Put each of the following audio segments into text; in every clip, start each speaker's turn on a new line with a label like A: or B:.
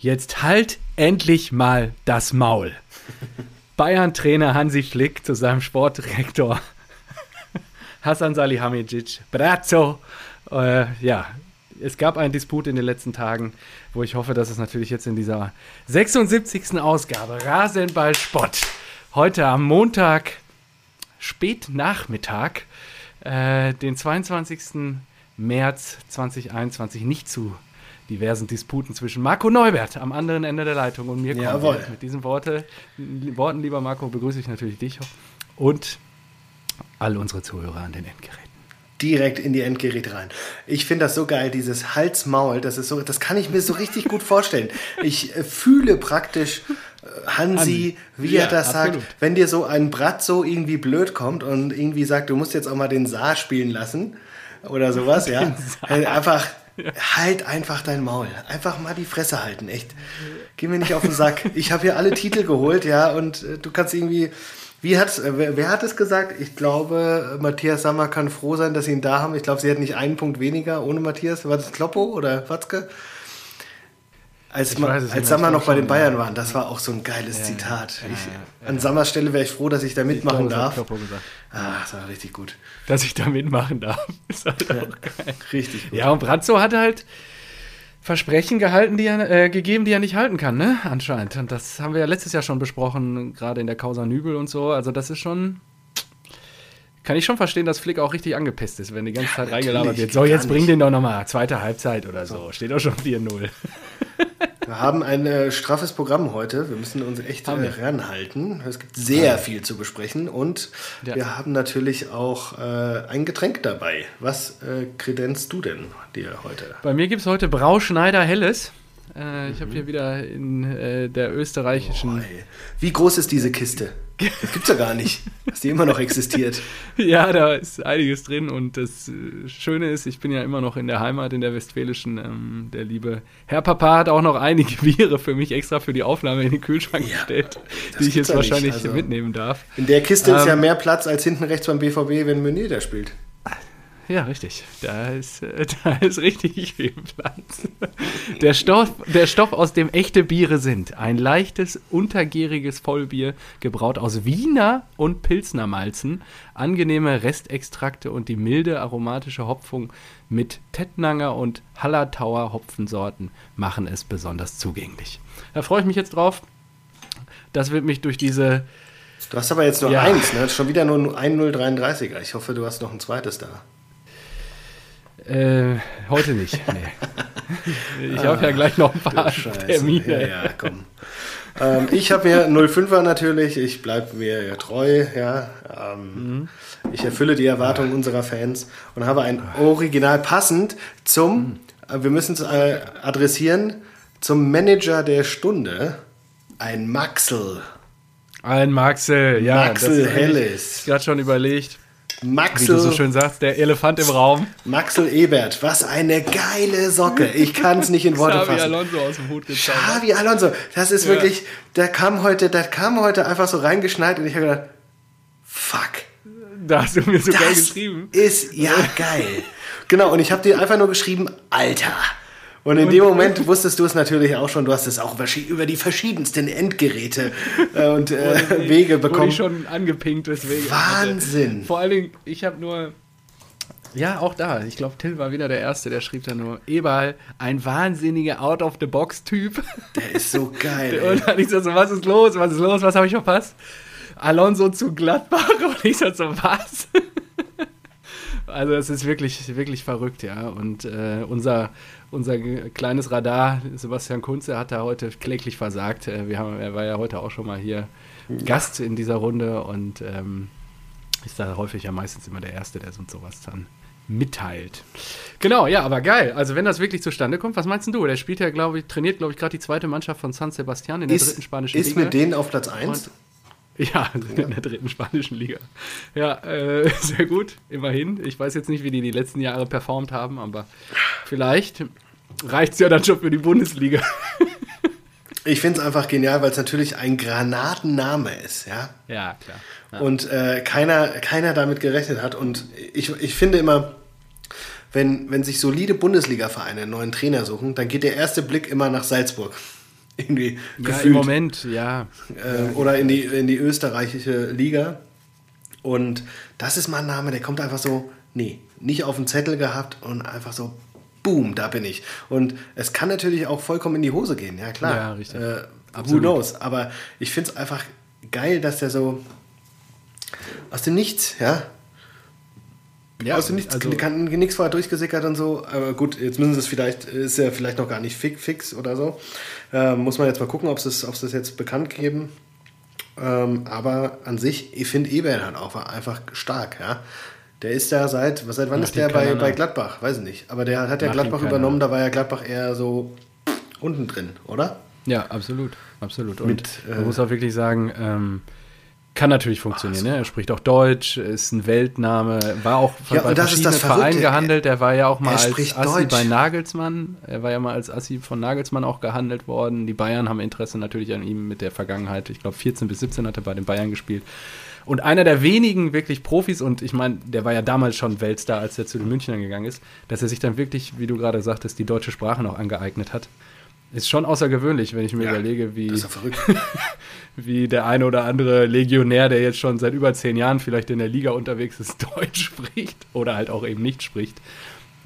A: Jetzt halt endlich mal das Maul. Bayern-Trainer Hansi Flick zu seinem Sportdirektor Hassan Salihamidzic, Brazzo. Äh, ja, es gab einen Disput in den letzten Tagen, wo ich hoffe, dass es natürlich jetzt in dieser 76. Ausgabe Rasenball Spott heute am Montag Spätnachmittag, äh, den 22. März 2021, nicht zu diversen Disputen zwischen Marco Neubert am anderen Ende der Leitung und mir
B: Jawohl.
A: Mit diesen Worte, Worten, lieber Marco, begrüße ich natürlich dich und all unsere Zuhörer an den Endgeräten.
B: direkt in die Endgeräte rein. Ich finde das so geil, dieses Hals-Maul, das ist so, das kann ich mir so richtig gut vorstellen. Ich äh, fühle praktisch äh, Hansi, wie
A: Ja,
B: er das
A: absolut.
B: sagt. Wenn dir so ein Brat so irgendwie blöd kommt und irgendwie sagt, du musst jetzt auch mal den Saar spielen lassen oder sowas, ja. Äh, Halt einfach dein Maul. Einfach mal die Fresse halten, echt. Geh mir nicht auf den Sack. Ich habe hier alle Titel geholt, ja, und äh, du kannst irgendwie. Wie hat, äh, wer, wer hat es gesagt? Ich glaube, Matthias Sammer kann froh sein, dass sie ihn da haben. Ich glaube, sie hat nicht einen Punkt weniger ohne Matthias. War das Kloppo oder Watzke? Als,
A: Ich
B: ma-
A: weiß es nicht
B: als
A: mehr,
B: Sammer noch bei den
A: ja.
B: Bayern waren, das war auch so ein geiles Zitat.
A: ja,
B: ich,
A: ja,
B: an Sammers Stelle wäre ich froh, dass ich da mitmachen
A: Ich glaube,
B: darf. Ah, das war richtig gut.
A: Dass ich da mitmachen darf. Ist halt auch geil.
B: Richtig gut.
A: Ja, und Brazzo hat halt Versprechen gehalten, die er, äh, gegeben, die er nicht halten kann, ne? Anscheinend. Und das haben wir ja letztes Jahr schon besprochen, gerade in der Causa Nübel und so. Also das ist schon. Kann ich schon verstehen, dass Flick auch richtig angepisst ist, wenn die ganze Zeit reingelabert
B: natürlich,
A: wird. So, jetzt bring
B: nicht.
A: den doch nochmal. Zweite Halbzeit oder so. Steht doch schon 4-0.
B: Wir haben ein äh, straffes Programm heute. Wir müssen uns echt äh, ranhalten. Es gibt sehr viel zu besprechen und
A: Ja.
B: wir haben natürlich auch äh, ein Getränk dabei. Was äh, kredenzt du denn dir heute?
A: Bei mir gibt es heute Brauschneider Helles. Äh, ich habe hier wieder in äh, der österreichischen.
B: Ey, Wie groß ist diese Kiste? Das gibt's ja gar nicht, dass die immer noch existiert.
A: Ja, da ist einiges drin und das äh, Schöne ist, ich bin ja immer noch in der Heimat, in der westfälischen. Ähm, der liebe Herr Papa hat auch noch einige Biere für mich extra für die Aufnahme in den Kühlschrank
B: Ja,
A: gestellt, die ich jetzt wahrscheinlich
B: also.
A: mitnehmen darf.
B: In der Kiste ist ja
A: Ähm,
B: mehr Platz als hinten rechts beim BVB, wenn Meunier da spielt.
A: Ja, richtig. Da ist, äh, da ist richtig viel Platz. Der Stoff, der Stoff, aus dem echte Biere sind. Ein leichtes, untergäriges Vollbier, gebraut aus Wiener und Pilsner Malzen, angenehme Restextrakte und die milde aromatische Hopfung mit Tettnanger und Hallertauer Hopfensorten machen es besonders zugänglich. Da freue ich mich jetzt drauf. Das wird mich durch diese
B: Du hast aber jetzt nur
A: Ja.
B: eins, ne? Schon wieder nur ein 033er. Ich hoffe, du hast noch ein zweites da.
A: Äh, heute nicht. Nee. Ich habe ja gleich noch ein paar
B: Scheiße.
A: Termine.
B: Ja, ja, komm. ähm, ich habe mir 05er natürlich. Ich bleibe mir treu. Ja. Ähm, Ich erfülle die Erwartungen unserer Fans und habe ein Original passend zum, äh, wir müssen es äh, adressieren, zum Manager der Stunde. Ein Maxel.
A: Ein Maxel, ja.
B: Maxel Helles.
A: Ich gerade schon überlegt, wie du
B: Maxel,
A: so schön sagst, der Elefant im Raum.
B: Maxel Ebert. Was eine geile Socke. Ich kann es nicht in Worte
A: Xavi
B: fassen.
A: Alonso aus dem Hut gezaubert.
B: Xavi Alonso, das ist
A: Ja.
B: wirklich, der kam heute, der kam heute einfach so reingeschneit und ich habe gedacht, fuck,
A: Da hast du mir so geil
B: das
A: geschrieben.
B: ist ja geil. Genau, und ich habe dir einfach nur geschrieben, Alter. Und in dem Moment wusstest du es natürlich auch schon, du hast es auch über die verschiedensten Endgeräte äh, und äh, Wege
A: Wurde
B: bekommen.
A: ich schon angepinkt, deswegen.
B: Wahnsinn.
A: Vor allen Dingen, ich habe nur. Ja, auch da. Ich glaube, Till war wieder der Erste, der schrieb dann nur: Eberl, ein wahnsinniger Out-of-the-Box-Typ.
B: Der ist so geil.
A: Und dann ich so, so, was ist los, was ist los, was habe ich verpasst? Alonso zu Gladbach und ich so, so was? Also es ist wirklich, wirklich verrückt, ja. Und äh, unser, unser kleines Radar, Sebastian Kunze, hat da heute kläglich versagt. Äh, wir haben, er war ja heute auch schon mal hier Gast in dieser Runde und ähm, ist da häufig ja meistens immer der Erste, der uns sowas dann mitteilt. Genau, ja, aber geil. Also wenn das wirklich zustande kommt, was meinst du? Der spielt ja, glaube ich, trainiert, glaube ich, gerade die zweite Mannschaft von San Sebastian in der dritten
B: Ist,
A: spanischen
B: ist
A: Liga.
B: mit denen auf Platz 1?
A: Ja, in der dritten spanischen Liga. Ja, äh, sehr gut, immerhin. Ich weiß jetzt nicht, wie die die letzten Jahre performt haben, aber vielleicht reicht es ja dann schon für die Bundesliga.
B: Ich finde es einfach genial, weil es natürlich ein Granatenname ist, ja.
A: Ja, klar. Ja.
B: und äh, keiner, keiner damit gerechnet hat. Und ich, ich finde immer, wenn, wenn sich solide Bundesliga-Vereine einen neuen Trainer suchen, dann geht der erste Blick immer nach Salzburg. Irgendwie
A: Ja,
B: gefühlt.
A: im Moment, ja.
B: äh, oder in die, in die österreichische Liga. Und das ist mal ein Name, der kommt einfach so, nee, nicht auf den Zettel gehabt und einfach so, boom, da bin ich. Und es kann natürlich auch vollkommen in die Hose gehen, ja klar.
A: Ja, richtig.
B: Äh, who knows? Aber ich finde es einfach geil, dass der so aus dem Nichts, ja,
A: ja
B: aus dem Nichts,
A: also,
B: kann nichts vorher durchgesickert und so. Aber gut, jetzt müssen sie es vielleicht, ist ja vielleicht noch gar nicht fix, fix oder so. Ähm, muss man jetzt mal gucken, ob sie es ob sie es jetzt bekannt geben. Ähm, aber an sich, ich finde Eberl halt auch einfach stark, ja. Der ist ja seit, was seit wann
A: Macht
B: ist der bei, bei
A: nach.
B: Gladbach? Weiß ich nicht. Aber der hat ja
A: ihm
B: Gladbach übernommen,
A: nach.
B: da war ja Gladbach eher so unten drin, oder?
A: Ja, absolut. Absolut. Und
B: Mit,
A: man
B: äh,
A: muss auch wirklich sagen, ähm, kann natürlich funktionieren. ne? Er spricht auch Deutsch, ist ein Weltname, war auch
B: Ja,
A: bei verschiedenen. Vereinen gehandelt. Er war ja auch mal als Assi
B: Deutsch.
A: bei Nagelsmann. Er war ja mal als Assi von Nagelsmann auch gehandelt worden. Die Bayern haben Interesse natürlich an ihm mit der Vergangenheit. Ich glaube, 14 bis 17 hat er bei den Bayern gespielt. Und einer der wenigen wirklich Profis, und ich meine, der war ja damals schon Weltstar, als er zu den Münchnern gegangen ist, dass er sich dann wirklich, wie du gerade sagtest, die deutsche Sprache noch angeeignet hat. Ist schon außergewöhnlich, wenn ich mir
B: Ja,
A: überlege, wie,
B: ja
A: wie der eine oder andere Legionär, der jetzt schon seit über zehn Jahren vielleicht in der Liga unterwegs ist, Deutsch spricht oder halt auch eben nicht spricht,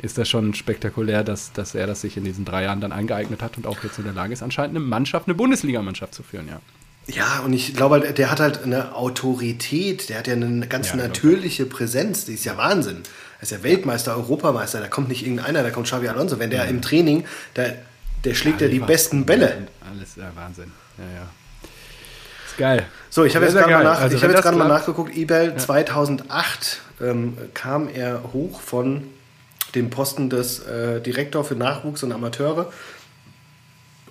A: ist das schon spektakulär, dass, dass er das sich in diesen drei Jahren dann angeeignet hat und auch jetzt in der Lage ist, anscheinend eine Mannschaft, eine Bundesligamannschaft zu führen, ja.
B: Ja, und ich glaube, halt, der hat halt eine Autorität, der hat ja eine ganz
A: Ja,
B: natürliche Präsenz, die ist ja Wahnsinn. Er ist ja Weltmeister, Europameister, da kommt nicht irgendeiner, da kommt Xavi Alonso. Wenn der im Training, der, der schlägt ja, die
A: lieber.
B: besten Bälle.
A: Alles, ja, Wahnsinn. Ja, ja. Ist geil.
B: So, ich habe jetzt gerade mal, nach,
A: Also,
B: ich hab jetzt mal nachgeguckt, eBay 2008 ähm, kam er hoch von dem Posten des äh, Direktor für Nachwuchs und Amateure,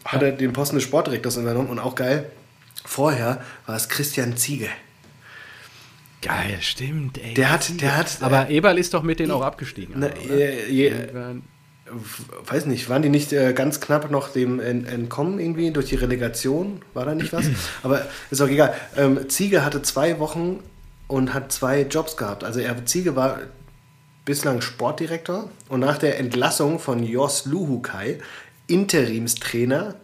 B: hat er den Posten des Sportdirektors übernommen und auch geil, vorher war es Christian Ziege.
A: Geil, stimmt, ey.
B: Der hat, der hat,
A: Aber Eberl ist doch mit denen auch abgestiegen.
B: Na,
A: oder?
B: äh, je-
A: Irgendwann-
B: weiß nicht, waren die nicht äh, ganz knapp noch dem en- entkommen irgendwie durch die Relegation? War da nicht was? Aber ist auch egal. Ähm, Ziege hatte zwei Wochen und hat zwei Jobs gehabt. Also er, Ziege war bislang Sportdirektor und nach der Entlassung von Jos Luhukai Interimstrainer.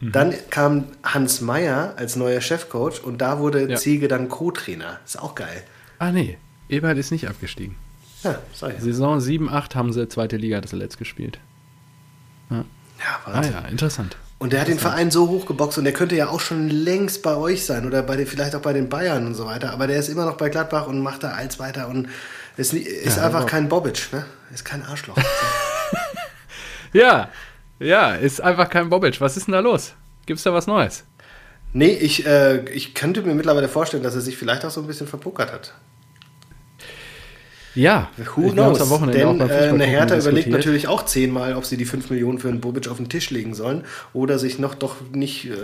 A: Mhm.
B: Dann kam Hans Meyer als neuer Chefcoach und da wurde
A: Ja.
B: Ziege dann Co-Trainer. Ist auch geil.
A: Ah, nee. Eberl ist nicht abgestiegen.
B: Ja.
A: Saison 7, 8 haben sie zweite Liga zuletzt gespielt.
B: Ja,
A: Ah
B: Wahnsinn.
A: ja, interessant.
B: Und der hat den Verein so hochgeboxt und der könnte ja auch schon längst bei euch sein oder bei den, vielleicht auch bei den Bayern und so weiter. Aber der ist immer noch bei Gladbach und macht da als weiter und ist, nie- ist
A: Ja,
B: einfach
A: aber-
B: kein Bobic, ne? Ist kein Arschloch.
A: Ja, ja, ist einfach kein Bobic. Was ist denn da los? Gibt's da was Neues?
B: nee, ich, äh, ich könnte mir mittlerweile vorstellen, dass er sich vielleicht auch so ein bisschen verpokert hat.
A: Ja,
B: Who knows?
A: am Wochenende
B: Denn
A: auch
B: äh, eine Hertha überlegt natürlich auch zehnmal, ob sie die 5 Millionen für einen Bobic auf den Tisch legen sollen oder sich noch doch nicht äh,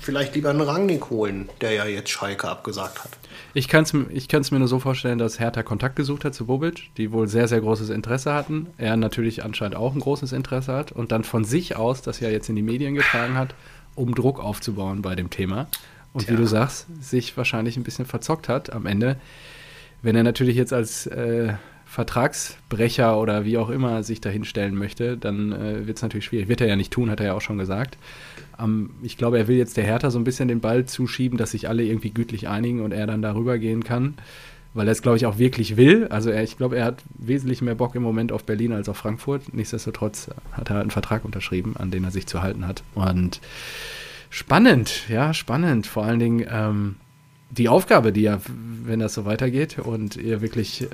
B: vielleicht lieber einen Rangnick holen, der ja jetzt Schalke abgesagt hat.
A: Ich kann es ich kann's mir nur so vorstellen, dass Hertha Kontakt gesucht hat zu Bobic, die wohl sehr, sehr großes Interesse hatten. Er natürlich anscheinend auch ein großes Interesse hat und dann von sich aus das ja jetzt in die Medien getragen hat, um Druck aufzubauen bei dem Thema. Und
B: Tja.
A: wie du sagst, sich wahrscheinlich ein bisschen verzockt hat am Ende. Wenn er natürlich jetzt als äh, Vertragsbrecher oder wie auch immer sich dahin stellen möchte, dann äh, wird es natürlich schwierig. Wird er ja nicht tun, hat er ja auch schon gesagt. Ähm, ich glaube, er will jetzt der Hertha so ein bisschen den Ball zuschieben, dass sich alle irgendwie gütlich einigen und er dann darüber gehen kann, weil er es, glaube ich, auch wirklich will. Also er, ich glaube, er hat wesentlich mehr Bock im Moment auf Berlin als auf Frankfurt. Nichtsdestotrotz hat er einen Vertrag unterschrieben, an den er sich zu halten hat. Und spannend, ja, spannend. Vor allen Dingen ähm, die Aufgabe, die ja, wenn das so weitergeht und ihr wirklich äh,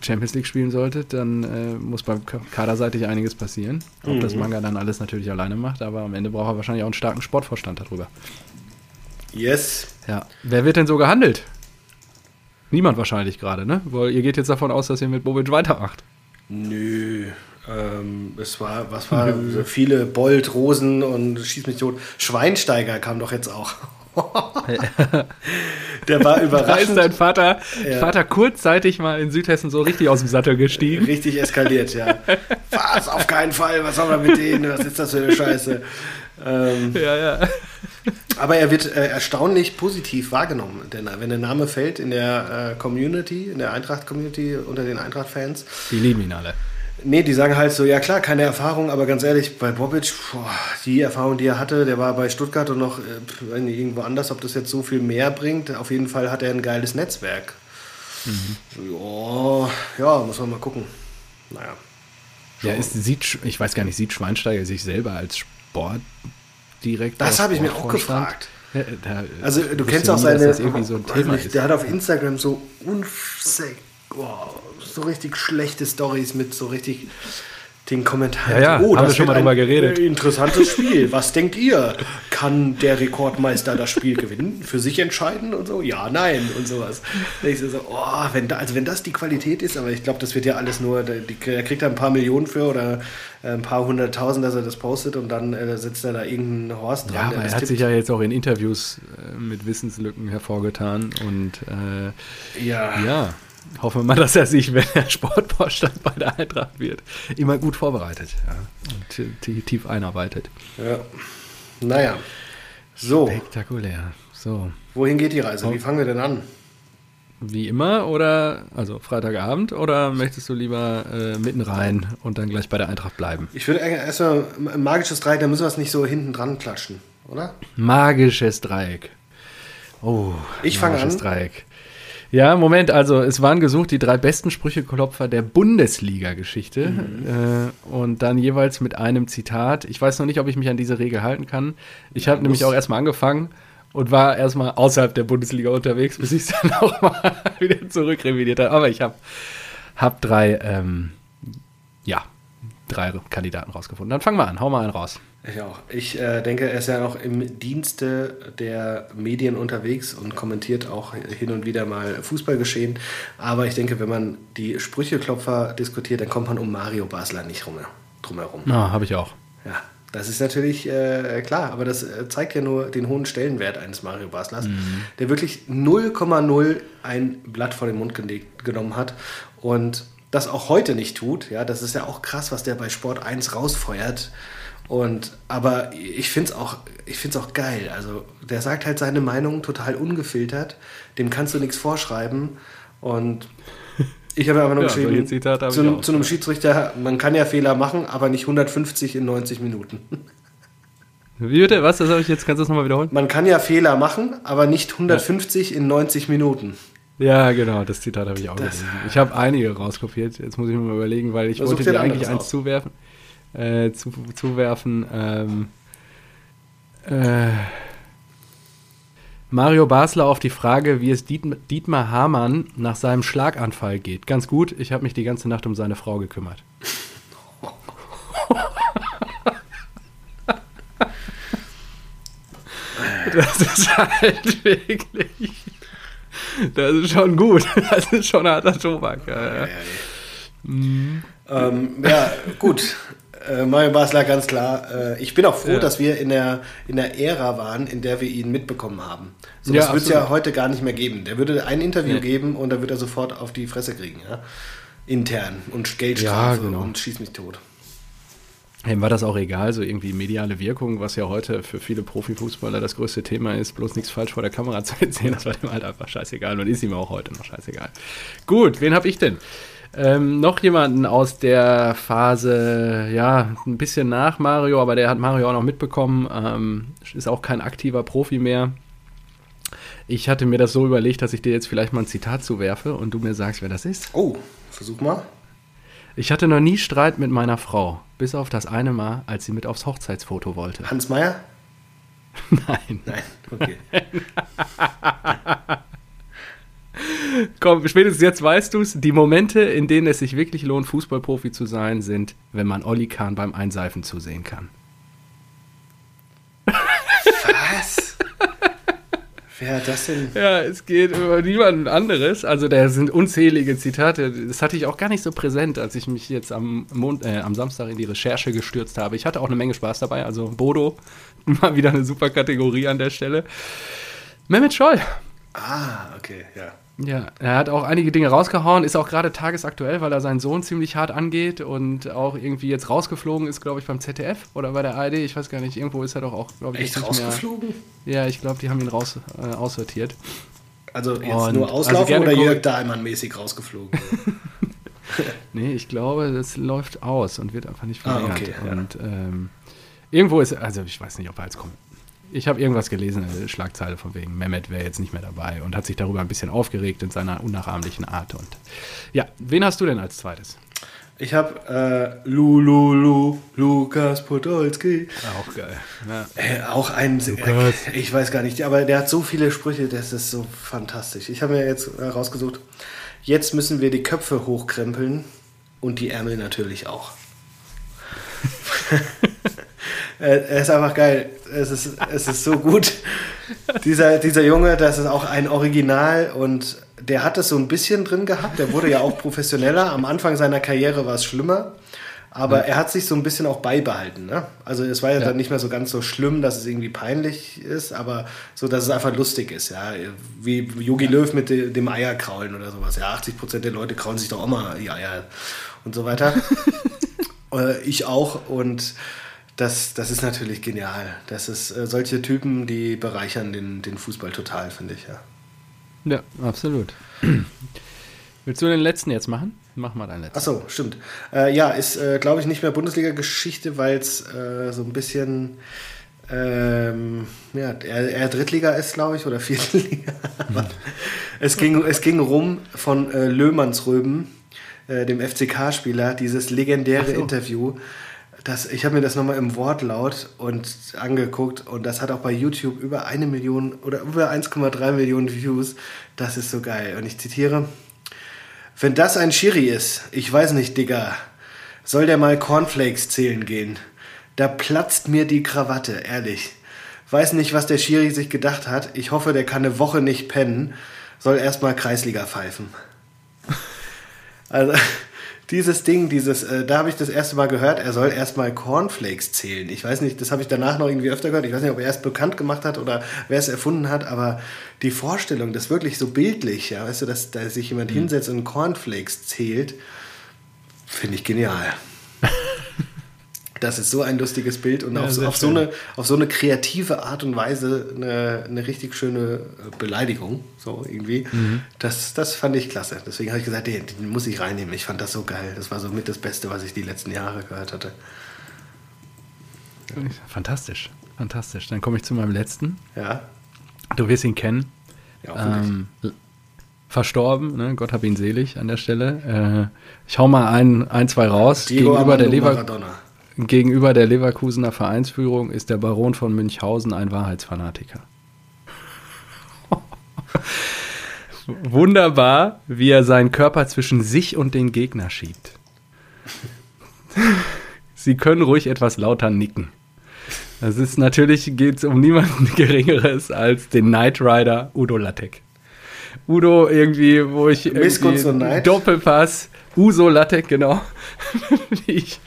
A: Champions League spielen solltet, dann äh, muss beim Ka- kaderseitig einiges passieren. Ob das Manga dann alles natürlich alleine macht, aber am Ende braucht er wahrscheinlich auch einen starken Sportvorstand darüber.
B: Yes.
A: Ja. Wer wird denn so gehandelt? Niemand wahrscheinlich gerade, ne? Weil ihr geht jetzt davon aus, dass ihr mit Bobic weitermacht.
B: Nö. Ähm, es war, was war, so viele Bold, Rosen und Schieß mich tot. Schweinsteiger kam doch jetzt auch. Der war
A: Da ist dein Vater,
B: Ja.
A: Vater kurzzeitig mal in Südhessen so richtig aus dem Sattel gestiegen.
B: richtig eskaliert, ja. Was? Auf keinen Fall, was haben wir mit denen? Was ist das für eine Scheiße? Ähm,
A: Ja, ja.
B: aber er wird äh, erstaunlich positiv wahrgenommen, denn wenn der Name fällt in der äh, Community, in der Eintracht-Community, unter den Eintracht-Fans,
A: Die lieben ihn alle.
B: Nee, die sagen halt so, ja klar, keine Erfahrung, aber ganz ehrlich, bei Bobic, boah, die Erfahrung, die er hatte, der war bei Stuttgart und noch äh, irgendwo anders, ob das jetzt so viel mehr bringt. Auf jeden Fall hat er ein geiles Netzwerk. Mhm. Ja, ja, muss man mal gucken. Naja.
A: Ja, ist, sieht, ich weiß gar nicht, sieht Schweinsteiger sich selber als Sportdirektor?
B: Das habe ich mir auch gefragt. Ja, da, also du kennst auch seine,
A: so
B: der hat auf Instagram so wow, so richtig schlechte Stories mit so richtig den Kommentaren.
A: Ja, ja, oh, haben wir schon mal drüber geredet.
B: Interessantes Spiel. Was denkt ihr? Kann der Rekordmeister das Spiel gewinnen? Für sich entscheiden und so? Ja, nein und sowas. Ich so, oh, wenn da, also wenn das die Qualität ist, aber ich glaube, das wird ja alles nur, der, der kriegt da ein paar Millionen für oder äh, ein paar hunderttausend, dass er das postet und dann äh, sitzt er da irgendein Horst
A: dran. Ja, aber er hat tippt. sich ja jetzt auch in Interviews äh, mit Wissenslücken hervorgetan und äh, ja. ja hoffen wir mal, dass er sich, wenn er Sportvorstand bei der Eintracht wird, immer gut vorbereitet ja, und tief einarbeitet.
B: Ja. Naja. So.
A: Spektakulär. So.
B: Wohin geht die Reise? Wie fangen wir denn an?
A: Wie immer oder also Freitagabend oder möchtest du lieber äh, mitten rein und dann gleich bei der Eintracht bleiben?
B: Ich würde erstmal ein magisches Dreieck, da müssen wir es nicht so hinten dran klatschen, oder?
A: Magisches Dreieck. Oh,
B: ich fange an.
A: Dreieck. Ja, Moment, also es waren gesucht die drei besten Sprücheklopfer der Bundesliga-Geschichte mhm. äh, und dann jeweils mit einem Zitat. Ich weiß noch nicht, ob ich mich an diese Regel halten kann. Ich ja, habe nämlich auch erstmal angefangen und war erstmal außerhalb der Bundesliga unterwegs, bis ich es dann auch mal wieder zurückrevidiert habe. Aber ich habe hab drei, ähm, ja, drei Kandidaten rausgefunden. Dann fangen wir an, hau mal einen raus.
B: Ich auch. Ich äh, denke, er ist ja noch im Dienste der Medien unterwegs und kommentiert auch hin und wieder mal Fußballgeschehen. Aber ich denke, wenn man die Sprücheklopfer diskutiert, dann kommt man um Mario Basler nicht rum, drumherum.
A: Ja, habe ich auch.
B: Ja, das ist natürlich äh, klar, aber das äh, zeigt ja nur den hohen Stellenwert eines Mario Baslers, mhm. der wirklich 0,0 ein Blatt vor den Mund genommen hat und das auch heute nicht tut. Ja, das ist ja auch krass, was der bei Sport 1 rausfeuert. Und, aber ich finde es auch, auch geil. Also, der sagt halt seine Meinung total ungefiltert. Dem kannst du nichts vorschreiben. Und ich habe aber noch ja, geschrieben, zu, zu, einem Schiedsrichter, man kann ja Fehler machen, aber nicht 150 in 90 Minuten.
A: Wie bitte? Was? Das habe ich jetzt, kannst du das nochmal wiederholen?
B: Man kann ja Fehler machen, aber nicht 150 ja. in 90 Minuten.
A: Ja, genau, das Zitat habe ich auch das, gelesen. Ich habe einige rauskopiert. Jetzt muss ich mir mal überlegen, weil ich wollte dir eigentlich eins zuwerfen äh, zu, zuwerfen. Ähm, äh, Mario Basler auf die Frage, wie es Dietmar Hamann nach seinem Schlaganfall geht. Ganz gut, ich habe mich die ganze Nacht um seine Frau gekümmert. das ist halt wirklich. Das ist schon gut. Das ist schon harter Tobak. Ja, ja. Ja,
B: mhm. ähm, ja gut. Äh, Mario Basler, ganz klar. Äh, ich bin auch froh, ja. dass wir in der, in der Ära waren, in der wir ihn mitbekommen haben. So ja, wird es ja heute gar nicht mehr geben. Der würde ein Interview ja. geben und dann wird er sofort auf die Fresse kriegen. Ja? Intern und Geldstrafe genau. und schieß mich tot.
A: Ihm war das auch egal, so irgendwie mediale Wirkung, was ja heute für viele Profifußballer das größte Thema ist, bloß nichts falsch vor der Kamera zu erzählen, das war dem halt einfach scheißegal und ist ihm auch heute noch scheißegal. Gut, wen habe ich denn? Ähm, noch jemanden aus der Phase, ja, ein bisschen nach Mario, aber der hat Mario auch noch mitbekommen, ähm, ist auch kein aktiver Profi mehr. Ich hatte mir das so überlegt, dass ich dir jetzt vielleicht mal ein Zitat zuwerfe und du mir sagst, wer das ist.
B: Oh, versuch mal.
A: Ich hatte noch nie Streit mit meiner Frau, bis auf das eine Mal, als sie mit aufs Hochzeitsfoto wollte.
B: Hans Meyer?
A: Nein.
B: Nein, okay.
A: Komm, spätestens jetzt weißt du es. Die Momente, in denen es sich wirklich lohnt, Fußballprofi zu sein, sind, wenn man Olli Kahn beim Einseifen zusehen kann.
B: Was? Wer hat das denn?
A: Ja, es geht über niemanden anderes. Also da sind unzählige Zitate. Das hatte ich auch gar nicht so präsent, als ich mich jetzt am, Mond, äh, am Samstag in die Recherche gestürzt habe. Ich hatte auch eine Menge Spaß dabei. Also Bodo, mal wieder eine super Kategorie an der Stelle. Mehmet Scholl.
B: Ah, okay, ja.
A: Ja, er hat auch einige Dinge rausgehauen, ist auch gerade tagesaktuell, weil er seinen Sohn ziemlich hart angeht und auch irgendwie jetzt rausgeflogen ist, glaube ich, beim ZDF oder bei der ARD, ich weiß gar nicht, irgendwo ist er doch auch, glaube ich,
B: Echt rausgeflogen?
A: Mehr, ja, ich glaube, die haben ihn raus äh, aussortiert.
B: Also jetzt und, nur also auslaufen also oder Jörg Dahlmann mäßig rausgeflogen?
A: Nee, ich glaube, das läuft aus und wird einfach nicht
B: Ah,
A: verlängert.
B: okay, ja.
A: Und ähm, irgendwo ist, also ich weiß nicht, ob er jetzt kommt. Ich habe irgendwas gelesen, eine Schlagzeile von wegen, Mehmet wäre jetzt nicht mehr dabei und hat sich darüber ein bisschen aufgeregt in seiner unnachahmlichen Art. Und ja, wen hast du denn als zweites?
B: Ich habe äh, Lu, Lu, Lu, Lukas Podolski.
A: Auch geil. Ja.
B: Äh, auch ein,
A: Lukas.
B: äh, ich weiß gar nicht, aber der hat so viele Sprüche, das ist so fantastisch. Ich habe mir jetzt äh, rausgesucht, jetzt müssen wir die Köpfe hochkrempeln und die Ärmel natürlich auch. Äh, Er ist einfach geil. Es ist, es ist so gut. Dieser, dieser Junge, das ist auch ein Original und der hat es so ein bisschen drin gehabt. Der wurde ja auch professioneller. Am Anfang seiner Karriere war es schlimmer. Aber er hat sich so ein bisschen auch beibehalten. Ne? Also es war ja,
A: Ja.
B: dann nicht mehr so ganz so schlimm, dass es irgendwie peinlich ist, aber so, dass es einfach lustig ist. Ja? Wie Yogi Löw mit de, dem Eierkraulen oder sowas. Ja, 80 Prozent der Leute kraulen sich doch auch mal die Eier und so weiter. Äh, ich auch und das, das ist natürlich genial. Das ist äh, solche Typen, die bereichern den, den Fußball total, finde ich, ja.
A: ja, absolut. Willst du den letzten jetzt machen? Mach mal deinen letzten.
B: Achso, stimmt. Äh, ja, ist, äh, glaube ich, nicht mehr Bundesliga-Geschichte, weil es äh, so ein bisschen ähm, ja, er, er Drittliga ist, glaube ich, oder Viertliga. Aber es, ging, es ging rum von äh, Löhmannsröben, äh, dem FCK-Spieler, dieses legendäre
A: so.
B: Interview. Das, ich habe mir das nochmal im Wortlaut und angeguckt und das hat auch bei YouTube über eine Million oder über 1,3 Millionen Views. Das ist so geil. Und ich zitiere: Wenn das ein Schiri ist, ich weiß nicht, Digga, soll der mal Cornflakes zählen gehen? Da platzt mir die Krawatte, ehrlich. Weiß nicht, was der Schiri sich gedacht hat. Ich hoffe, der kann eine Woche nicht pennen. Soll erstmal Kreisliga pfeifen. Also, dieses Ding, dieses, äh, da habe ich das erste Mal gehört, er soll erstmal Cornflakes zählen. Ich weiß nicht, das habe ich danach noch irgendwie öfter gehört. Ich weiß nicht, ob er es bekannt gemacht hat oder wer es erfunden hat, aber die Vorstellung, das wirklich so bildlich, ja, weißt du, dass da sich jemand hinsetzt und Cornflakes zählt, finde ich genial. Das ist so ein lustiges Bild und
A: Ja,
B: auf, auf, so eine, auf so eine kreative Art und Weise eine, eine richtig schöne äh, Beleidigung, so irgendwie.
A: Mhm.
B: Das, das fand ich klasse. Deswegen habe ich gesagt, den, den muss ich reinnehmen. Ich fand das so geil. Das war so mit das Beste, was ich die letzten Jahre gehört hatte.
A: Fantastisch. Fantastisch. Dann komme ich zu meinem letzten.
B: Ja,
A: Du wirst ihn kennen.
B: ja.
A: Ähm, verstorben, ne? Gott hab ihn selig an der Stelle. Äh, ich hau mal ein, ein zwei raus.
B: Diego
A: gegenüber, der
B: Armando
A: Lever
B: Maradona.
A: Gegenüber der Leverkusener Vereinsführung ist der Baron von Münchhausen ein Wahrheitsfanatiker. Wunderbar, wie er seinen Körper zwischen sich und den Gegner schiebt. Sie können ruhig etwas lauter nicken. Das ist natürlich, geht es um niemanden Geringeres als den Knight Rider Udo Lattek. Udo irgendwie, wo ich irgendwie. Doppelpass, Uso Lattek, genau. Wie ich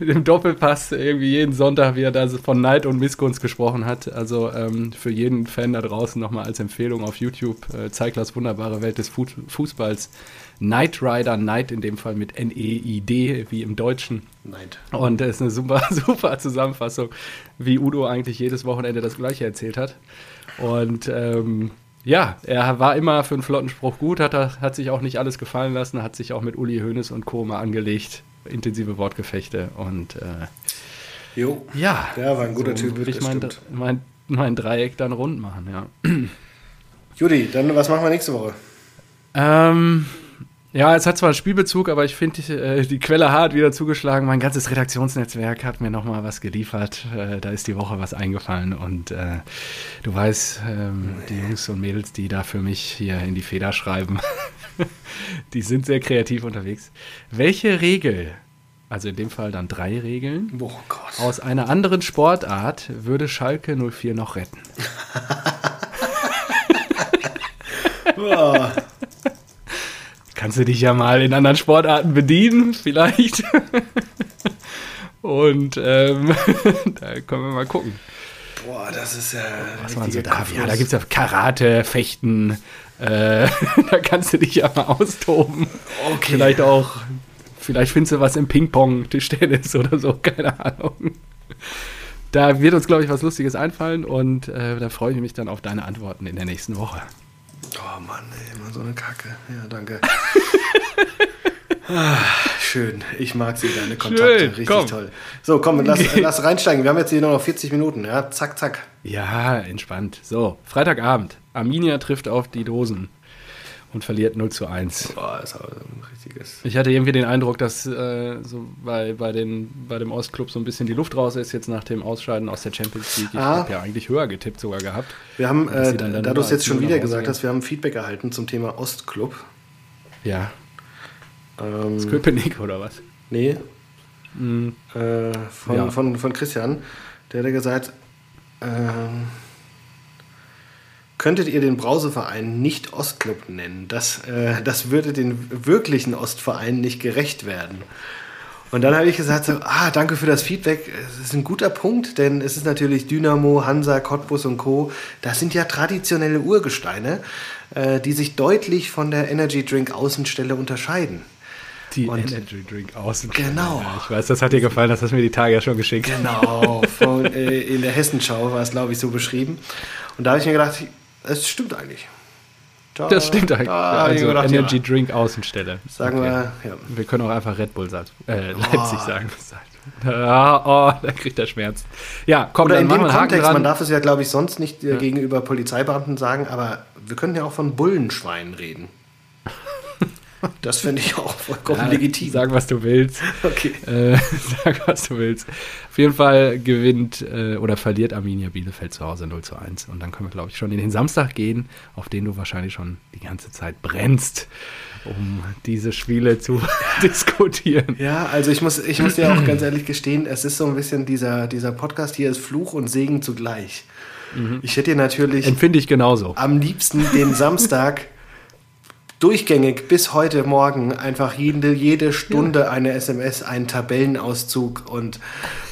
A: im Doppelpass irgendwie jeden Sonntag, wie er da von Neid und Missgunst gesprochen hat. Also ähm, für jeden Fan da draußen nochmal als Empfehlung auf YouTube, äh, Zeiglers wunderbare Welt des Fu Fußballs. Knight Rider, Knight in dem Fall mit N-E-I-D, wie im Deutschen.
B: Nein.
A: Und das ist eine super, super Zusammenfassung, wie Udo eigentlich jedes Wochenende das Gleiche erzählt hat. Und ähm, ja, er war immer für einen Flottenspruch gut, hat, er, hat sich auch nicht alles gefallen lassen, hat sich auch mit Uli Hoeneß und Co. mal angelegt. Intensive Wortgefechte und äh,
B: Jo.
A: ja,
B: Ja, war ein guter Typ,
A: Würde ich mein, mein, mein Dreieck dann rund machen, ja.
B: Judy, dann was machen wir nächste Woche?
A: Ähm, ja, es hat zwar einen Spielbezug, aber ich finde, äh, die Quelle hart wieder zugeschlagen. Mein ganzes Redaktionsnetzwerk hat mir nochmal was geliefert. Äh, da ist die Woche was eingefallen. Und äh, du weißt, ähm, die Jungs und Mädels, die da für mich hier in die Feder schreiben, die sind sehr kreativ unterwegs. Welche Regel, also in dem Fall dann drei Regeln,
B: Oh
A: aus einer anderen Sportart würde Schalke 04 noch retten?
B: Boah.
A: Kannst du dich ja mal in anderen Sportarten bedienen, vielleicht. Und ähm, da können wir mal gucken.
B: Boah, das ist ja.
A: Was man so darf. Ja, da gibt es ja Karate, Fechten. Äh, da kannst du dich ja mal austoben.
B: Okay.
A: Vielleicht auch, vielleicht findest du was im Ping-Pong, Tischtennis oder so, keine Ahnung. Da wird uns, glaube ich, was Lustiges einfallen und äh, da freue ich mich dann auf deine Antworten in der nächsten Woche.
B: Oh Mann, ey, immer so eine Kacke. Ja, danke. ah, schön. Ich mag sie, deine Kontakte. Schön, Richtig komm. toll. So, komm, lass, lass reinsteigen. Wir haben jetzt hier nur noch 40 Minuten. Ja, zack, zack.
A: Ja, entspannt. So, Freitagabend. Arminia trifft auf die Dosen und verliert 0 zu 1. Boah, ist aber ein richtiges. Ich hatte irgendwie den Eindruck, dass äh, so bei, bei, den, bei dem Ostclub so ein bisschen die Luft raus ist, jetzt nach dem Ausscheiden aus der Champions League. Ich ah. habe ja eigentlich höher getippt sogar gehabt.
B: Wir haben, äh, da du es jetzt schon wieder gesagt hast, wir haben Feedback erhalten zum Thema Ostclub.
A: Ja. Ähm, Köpenick oder was?
B: Nee. Mhm. Äh, von, ja. von, von Christian. Der hat gesagt, ähm, könntet ihr den Brauseverein nicht Ostclub nennen. Das, äh, das würde den wirklichen Ostverein nicht gerecht werden. Und dann habe ich gesagt, so, ah, danke für das Feedback. Es ist ein guter Punkt, denn es ist natürlich Dynamo, Hansa, Cottbus und Co. Das sind ja traditionelle Urgesteine, äh, die sich deutlich von der Energy Drink Außenstelle unterscheiden.
A: Die und Energy Drink Außenstelle.
B: Genau.
A: Ja, ich weiß, das hat dir gefallen, das hast du mir die Tage ja schon geschickt.
B: Genau. Von, äh, in der Hessenschau war es, glaube ich, so beschrieben. Und da habe ich mir gedacht, es stimmt eigentlich.
A: Da, das stimmt eigentlich. also gedacht, Energy ja. Drink Außenstelle.
B: Sagen okay. wir, ja.
A: Wir können auch einfach Red Bull äh, Leipzig oh. sagen. Ja, oh, da kriegt er Schmerz. Ja,
B: komm, Oder in dem Kontext, man darf es ja, glaube ich, sonst nicht äh, ja. gegenüber Polizeibeamten sagen, aber wir können ja auch von Bullenschweinen reden. Das finde ich auch vollkommen ja, legitim.
A: Sag, was du willst. Okay. Äh, sag, was du willst. Auf jeden Fall gewinnt äh, oder verliert Arminia Bielefeld zu Hause 0 zu 1. Und dann können wir, glaube ich, schon in den Samstag gehen, auf den du wahrscheinlich schon die ganze Zeit brennst, um diese Spiele zu diskutieren.
B: Ja, also ich muss, ich muss dir auch ganz ehrlich gestehen, es ist so ein bisschen dieser, dieser Podcast hier ist Fluch und Segen zugleich. Mhm. Ich hätte dir natürlich.
A: Empfinde ich genauso.
B: Am liebsten den Samstag durchgängig bis heute Morgen einfach jede, jede Stunde ja. eine SMS, einen Tabellenauszug und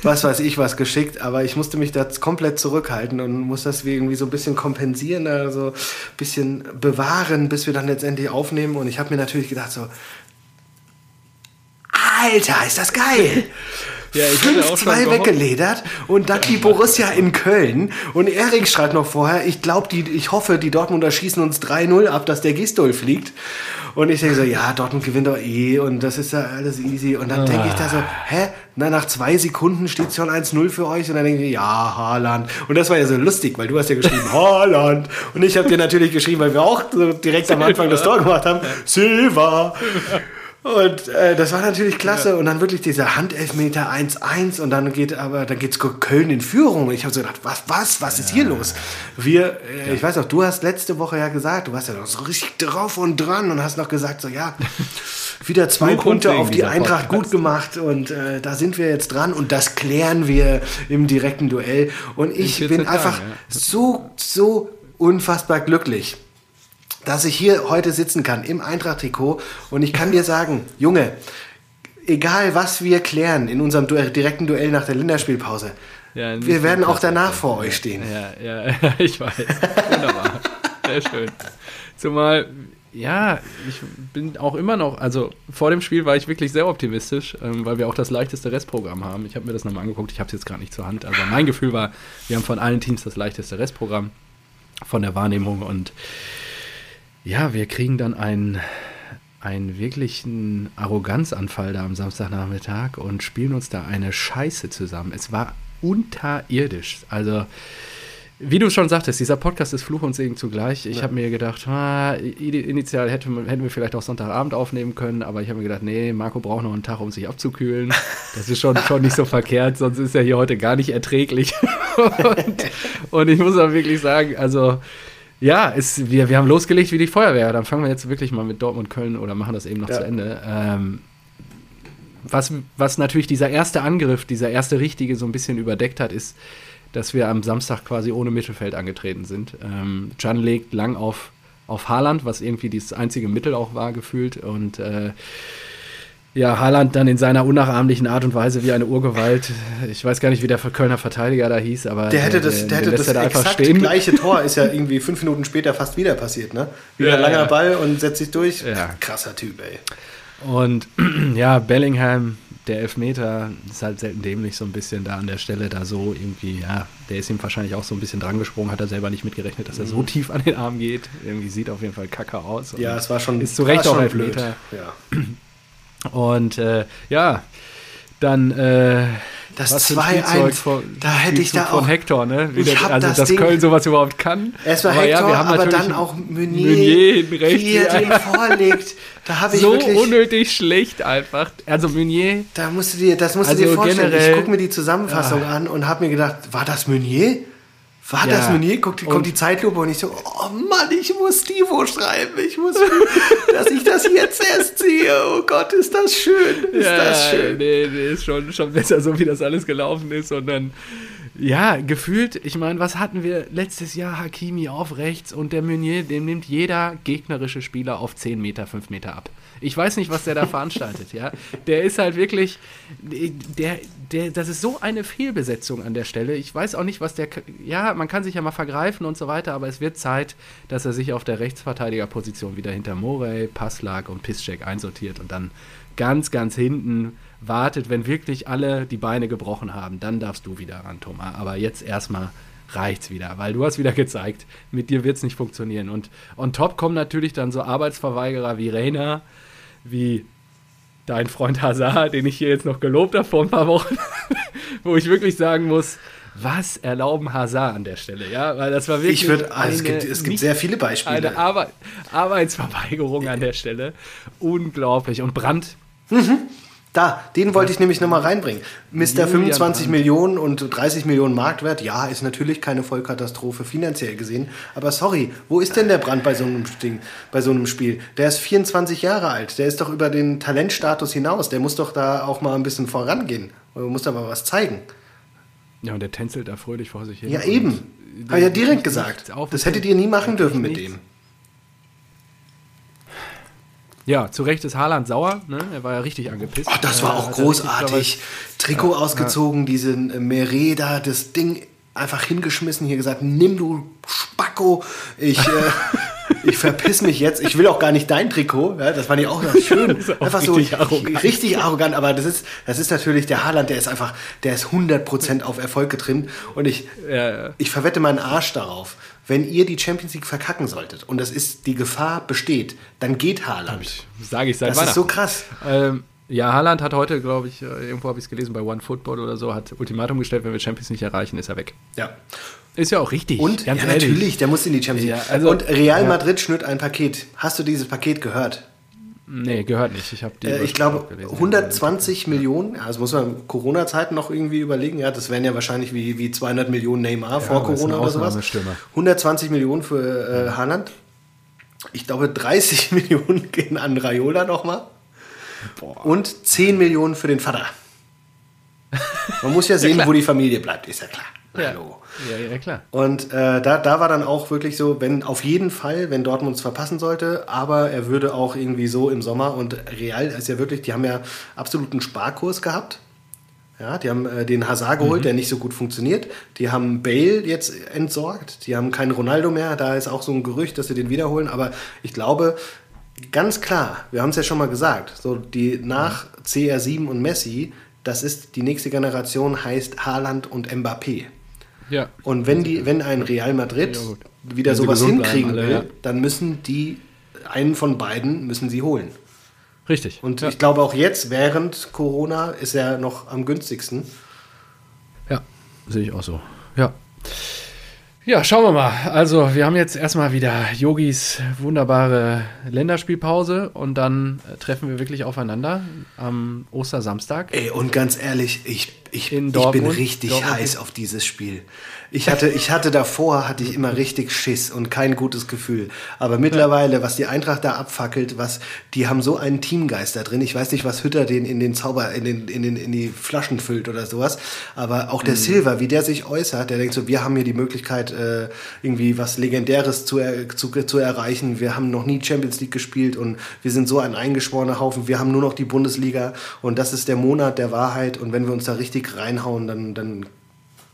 B: was weiß ich was geschickt. Aber ich musste mich da komplett zurückhalten und muss das irgendwie so ein bisschen kompensieren, also ein bisschen bewahren, bis wir dann letztendlich aufnehmen. Und ich habe mir natürlich gedacht so, Alter, ist das geil! Ja, 5-2 weggeledert und dann die Borussia in Köln. Und Erik schreibt noch vorher, ich glaube, ich hoffe, die Dortmunder schießen uns 3-0 ab, dass der Gistol fliegt. Und ich denke so, ja, Dortmund gewinnt doch eh und das ist ja alles easy. Und dann denke ich da so, ah. hä? Na, nach zwei Sekunden steht schon 1-0 für euch. Und dann denke ich, ja, Haaland. Und das war ja so lustig, weil du hast ja geschrieben, Haaland. Und ich habe dir natürlich geschrieben, weil wir auch so direkt am Anfang das Tor gemacht haben, Silva. Und äh, das war natürlich klasse. Ja. Und dann wirklich dieser Handelfmeter 1-1 und dann geht aber, dann geht's Köln in Führung. Und ich habe so gedacht, was, was, was ist hier los? Wir, äh, ja. ich weiß noch, du hast letzte Woche ja gesagt, du warst ja noch so richtig drauf und dran und hast noch gesagt, so ja, wieder zwei Punkte auf die Eintracht gut gemacht und äh, da sind wir jetzt dran und das klären wir im direkten Duell. Und ich bin einfach Tagen, ja. so, so unfassbar glücklich dass ich hier heute sitzen kann im Eintracht-Trikot und ich kann dir sagen, Junge, egal was wir klären in unserem du direkten Duell nach der Länderspielpause, ja, wir werden auch danach vor euch stehen.
A: Ja, ja, ich weiß. Wunderbar. Sehr schön. Zumal, ja, ich bin auch immer noch, also vor dem Spiel war ich wirklich sehr optimistisch, ähm, weil wir auch das leichteste Restprogramm haben. Ich habe mir das nochmal angeguckt, ich habe es jetzt gerade nicht zur Hand. Also mein Gefühl war, wir haben von allen Teams das leichteste Restprogramm von der Wahrnehmung und ja, wir kriegen dann einen, einen wirklichen Arroganzanfall da am Samstagnachmittag und spielen uns da eine Scheiße zusammen. Es war unterirdisch. Also, wie du schon sagtest, dieser Podcast ist Fluch und Segen zugleich. Ich ja. habe mir gedacht, ah, initial hätte, hätten wir vielleicht auch Sonntagabend aufnehmen können, aber ich habe mir gedacht, nee, Marco braucht noch einen Tag, um sich abzukühlen. Das ist schon, schon nicht so verkehrt, sonst ist er hier heute gar nicht erträglich. und, und ich muss auch wirklich sagen, also ja, es, wir, wir haben losgelegt wie die Feuerwehr. Dann fangen wir jetzt wirklich mal mit Dortmund, Köln oder machen das eben noch ja. zu Ende. Ähm, was, was natürlich dieser erste Angriff, dieser erste richtige so ein bisschen überdeckt hat, ist, dass wir am Samstag quasi ohne Mittelfeld angetreten sind. Ähm, Can legt lang auf, auf Haaland, was irgendwie das einzige Mittel auch war, gefühlt. Und äh, ja, Haaland dann in seiner unnachahmlichen Art und Weise wie eine Urgewalt. Ich weiß gar nicht, wie der Kölner Verteidiger da hieß, aber
B: der hätte das, der, der hätte das da exakt stehen. gleiche Tor ist ja irgendwie fünf Minuten später fast wieder passiert, ne? Wieder ja, langer ja. Ball und setzt sich durch. Ja. Krasser Typ, ey.
A: Und ja, Bellingham, der Elfmeter, ist halt selten dämlich so ein bisschen da an der Stelle da so irgendwie, ja, der ist ihm wahrscheinlich auch so ein bisschen dran gesprungen, hat er selber nicht mitgerechnet, dass er so mhm. tief an den Arm geht. Irgendwie sieht auf jeden Fall kacke aus.
B: Ja, es war schon,
A: ist zu Recht auch Elfmeter.
B: Ja.
A: Und äh, ja, dann äh,
B: Das
A: was für
B: 2-1,
A: von-
B: da hätte ich da auch-
A: von Hector, ne? Wie
B: Ich hab
A: also,
B: das
A: dass
B: Ding-
A: Köln sowas überhaupt kann.
B: Erstmal
A: Aber ja,
B: Hector,
A: wir haben
B: aber dann auch Meunier,
A: Meunier rechts,
B: wie er
A: ja.
B: den vorlegt. Da habe ich
A: so
B: wirklich...
A: unnötig schlecht einfach. Also Meunier,
B: Da musst du dir, das musst
A: Also
B: du dir vorstellen.
A: generell-
B: ich gucke mir die Zusammenfassung an und habe mir gedacht, war das Meunier? War
A: Ja.
B: das Meunier? Guck, die- kommt
A: Und-
B: die Zeitlupe und ich so, oh Mann, ich muss Stivo schreiben. Ich muss, dass ich das jetzt erst sehe. Oh Gott, ist das schön. Ist das schön.
A: Nee, nee, ist schon, schon besser, so wie das alles gelaufen ist. Und dann, ja, gefühlt, ich meine, was hatten wir letztes Jahr? Hakimi auf rechts und der Meunier, dem nimmt jeder gegnerische Spieler auf 10 Meter, 5 Meter ab. Ich weiß nicht, was der da veranstaltet, ja. Der ist halt wirklich, der, der, das ist so eine Fehlbesetzung an der Stelle. Ich weiß auch nicht, was der, ja, man kann sich ja mal vergreifen und so weiter, aber es wird Zeit, dass er sich auf der Rechtsverteidigerposition wieder hinter Morey, Passlag und Piszczek einsortiert und dann ganz, ganz hinten wartet, wenn wirklich alle die Beine gebrochen haben, dann darfst du wieder ran, Thomas. Aber jetzt erstmal reicht's wieder, weil du hast wieder gezeigt, mit dir wird's nicht funktionieren. Und on top kommen natürlich dann so Arbeitsverweigerer wie Reina, wie dein Freund Hazard, den ich hier jetzt noch gelobt habe vor ein paar Wochen, wo ich wirklich sagen muss, was erlauben Hazard an der Stelle, ja, weil das war wirklich
B: Ich würde, also es gibt, es gibt sehr viele Beispiele.
A: eine Arbeit, Arbeitsverweigerung an der Stelle. Unglaublich. Und Brandt,
B: Da, den wollte ich nämlich nochmal reinbringen. Mr.
A: Julian
B: 25
A: Brandt.
B: Millionen und 30 Millionen Marktwert, ja, ist natürlich keine Vollkatastrophe finanziell gesehen. Aber sorry, wo ist denn der Brand bei so einem Ding, bei so einem Spiel? Der ist 24 Jahre alt, der ist doch über den Talentstatus hinaus. Der muss doch da auch mal ein bisschen vorangehen. Muss da mal was zeigen.
A: ja, und der tänzelt da fröhlich vor sich hin.
B: Ja, eben. Habe ja direkt gesagt. Das hättet ihr nie machen dürfen mit dem.
A: Ja, zu Recht ist Haaland sauer. Ne? Er war ja richtig angepisst.
B: Ach, das war
A: Äh,
B: auch
A: hat er
B: großartig. Trikot ausgezogen, diesen äh, Mereda, das Ding einfach hingeschmissen, hier gesagt, nimm du Spacko, ich, äh, ich verpiss mich jetzt, ich will auch gar nicht dein Trikot, ja, das fand ich auch schön.
A: auch
B: einfach
A: richtig
B: so
A: arrogant.
B: richtig arrogant, aber das ist, das ist natürlich der Haaland, der ist einfach, der ist 100% auf Erfolg getrimmt und ich,
A: Ja, ja.
B: ich verwette meinen Arsch darauf, wenn ihr die Champions League verkacken solltet und das ist, die Gefahr besteht, dann geht Haaland.
A: Sage ich seit
B: Das ist so krass.
A: Ähm, ja, Haaland hat heute, glaube ich, äh, irgendwo habe ich es gelesen, bei One Football oder so, hat Ultimatum gestellt, wenn wir Champions nicht erreichen, ist er weg.
B: Ja.
A: Ist ja auch richtig.
B: Und ja, natürlich, der muss in die Champions League.
A: Ja, also-
B: und Real
A: ja.
B: Madrid schnürt ein Paket. Hast du dieses Paket gehört?
A: Nee, gehört nicht. Ich habe die.
B: Äh, ich glaube
A: auch gelesen.
B: 120 Millionen, ja, das muss man in Corona-Zeiten noch irgendwie überlegen. Ja, das wären ja wahrscheinlich wie, wie 200 Millionen Neymar vor
A: aber ist
B: Corona oder sowas.
A: Ausnahmestürmer.
B: 120 Millionen für äh, Haaland. Ich glaube 30 Millionen gehen an Raiola nochmal. Und 10 Millionen für den Vater. Man muss ja sehen,
A: klar.
B: wo die Familie bleibt, ist ja klar.
A: Ja.
B: Hallo.
A: Ja, ja, klar.
B: Und äh, da, da war dann auch wirklich so, wenn auf jeden Fall, wenn Dortmund es verpassen sollte, aber er würde auch irgendwie so im Sommer und Real ist ja wirklich, die haben ja absoluten Sparkurs gehabt. Ja, die haben äh, den Hazard geholt, der nicht so gut funktioniert. Die haben Bale jetzt entsorgt. Die haben keinen Ronaldo mehr. Da ist auch so ein Gerücht, dass sie den wiederholen. Aber ich glaube, ganz klar, wir haben es ja schon mal gesagt, so die nach CR7 und Messi, das ist die nächste Generation, heißt Haaland und Mbappé.
A: Ja.
B: Und wenn, die, wenn ein Real Madrid
A: Ja,
B: wieder sowas hinkriegen
A: alle,
B: will,
A: ja.
B: dann müssen die, einen von beiden müssen sie holen.
A: Richtig.
B: Und
A: ja.
B: ich glaube auch jetzt, während Corona, ist er noch am günstigsten.
A: Ja, sehe ich auch so. Ja. Ja, schauen wir mal. Also, wir haben jetzt erstmal wieder Yogis wunderbare Länderspielpause und dann äh, treffen wir wirklich aufeinander am Ostersamstag.
B: Ey, und ganz ehrlich, ich, ich, ich bin richtig
A: Dortmund.
B: heiß auf dieses Spiel. Ich hatte, ich hatte davor, hatte ich immer richtig Schiss und kein gutes Gefühl. Aber mittlerweile, was die Eintracht da abfackelt, was, die haben so einen Teamgeist da drin. Ich weiß nicht, was Hütter den in den Zauber, in, den, in, den, in die Flaschen füllt oder sowas. Aber auch
A: Mhm.
B: der Silver, wie der sich äußert, der denkt so, wir haben hier die Möglichkeit, äh, irgendwie was Legendäres zu, zu, zu erreichen. Wir haben noch nie Champions League gespielt und wir sind so ein eingeschworener Haufen. Wir haben nur noch die Bundesliga und das ist der Monat der Wahrheit. Und wenn wir uns da richtig reinhauen, dann, dann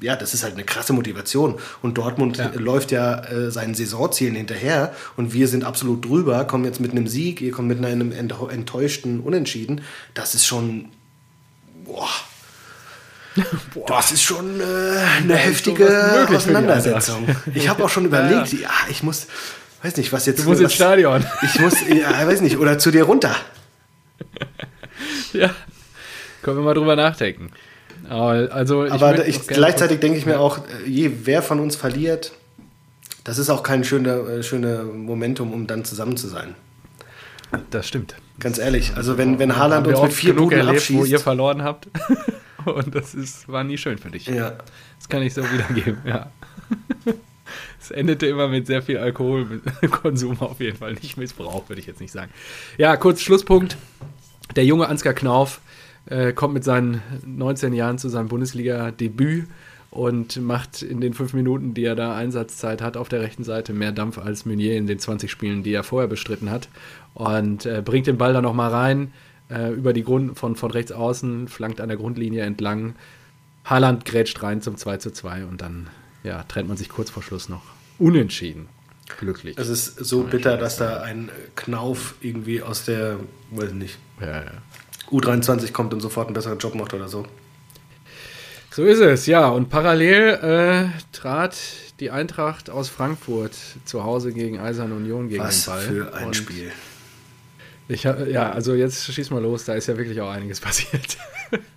B: ja, das ist halt eine krasse Motivation. Und Dortmund
A: Ja.
B: läuft ja äh, seinen Saisonzielen hinterher und wir sind absolut drüber, kommen jetzt mit einem Sieg, ihr kommt mit einem enttäu- enttäuschten Unentschieden. Das ist schon. Boah. Das ist schon äh, eine
A: ist
B: heftige Auseinandersetzung. Ich habe auch schon überlegt, ja, ich muss, weiß nicht, was jetzt.
A: Du musst
B: was,
A: ins Stadion.
B: Ich muss, ja, weiß nicht, oder zu dir runter.
A: ja, können wir mal drüber nachdenken. Also,
B: ich Aber ich, gleichzeitig denke ich mir auch, je wer von uns verliert, das ist auch kein schöner äh, schöne Momentum, um dann zusammen zu sein.
A: Das stimmt.
B: Ganz ehrlich, also wenn, wenn Haaland uns mit vier Punkten erlebt, abschießt,
A: wo ihr verloren habt und das ist, war nie schön für dich.
B: Ja.
A: Das kann ich so wiedergeben, ja. Es endete immer mit sehr viel Alkoholkonsum, auf jeden Fall nicht Missbrauch, würde ich jetzt nicht sagen. Ja, kurz Schlusspunkt. Der junge Ansgar Knauf äh, kommt mit seinen 19 Jahren zu seinem Bundesliga-Debüt und macht in den fünf Minuten, die er da Einsatzzeit hat, auf der rechten Seite mehr Dampf als Meunier in den 20 Spielen, die er vorher bestritten hat. Und äh, bringt den Ball dann nochmal rein, äh, über die Grund von, von rechts außen, flankt an der Grundlinie entlang. Haaland grätscht rein zum 2 zu 2 und dann ja, trennt man sich kurz vor Schluss noch. Unentschieden. Glücklich.
B: Es ist so bitter, dass da ein Knauf irgendwie aus der, weiß nicht, ja, ja. U23 kommt und sofort einen besseren Job macht oder so.
A: So ist es, ja. Und parallel äh, trat die Eintracht aus Frankfurt zu Hause gegen Eisern Union gegen
B: Was
A: den Ball.
B: für ein und Spiel.
A: Ich, ja, also jetzt schieß mal los, da ist ja wirklich auch einiges passiert.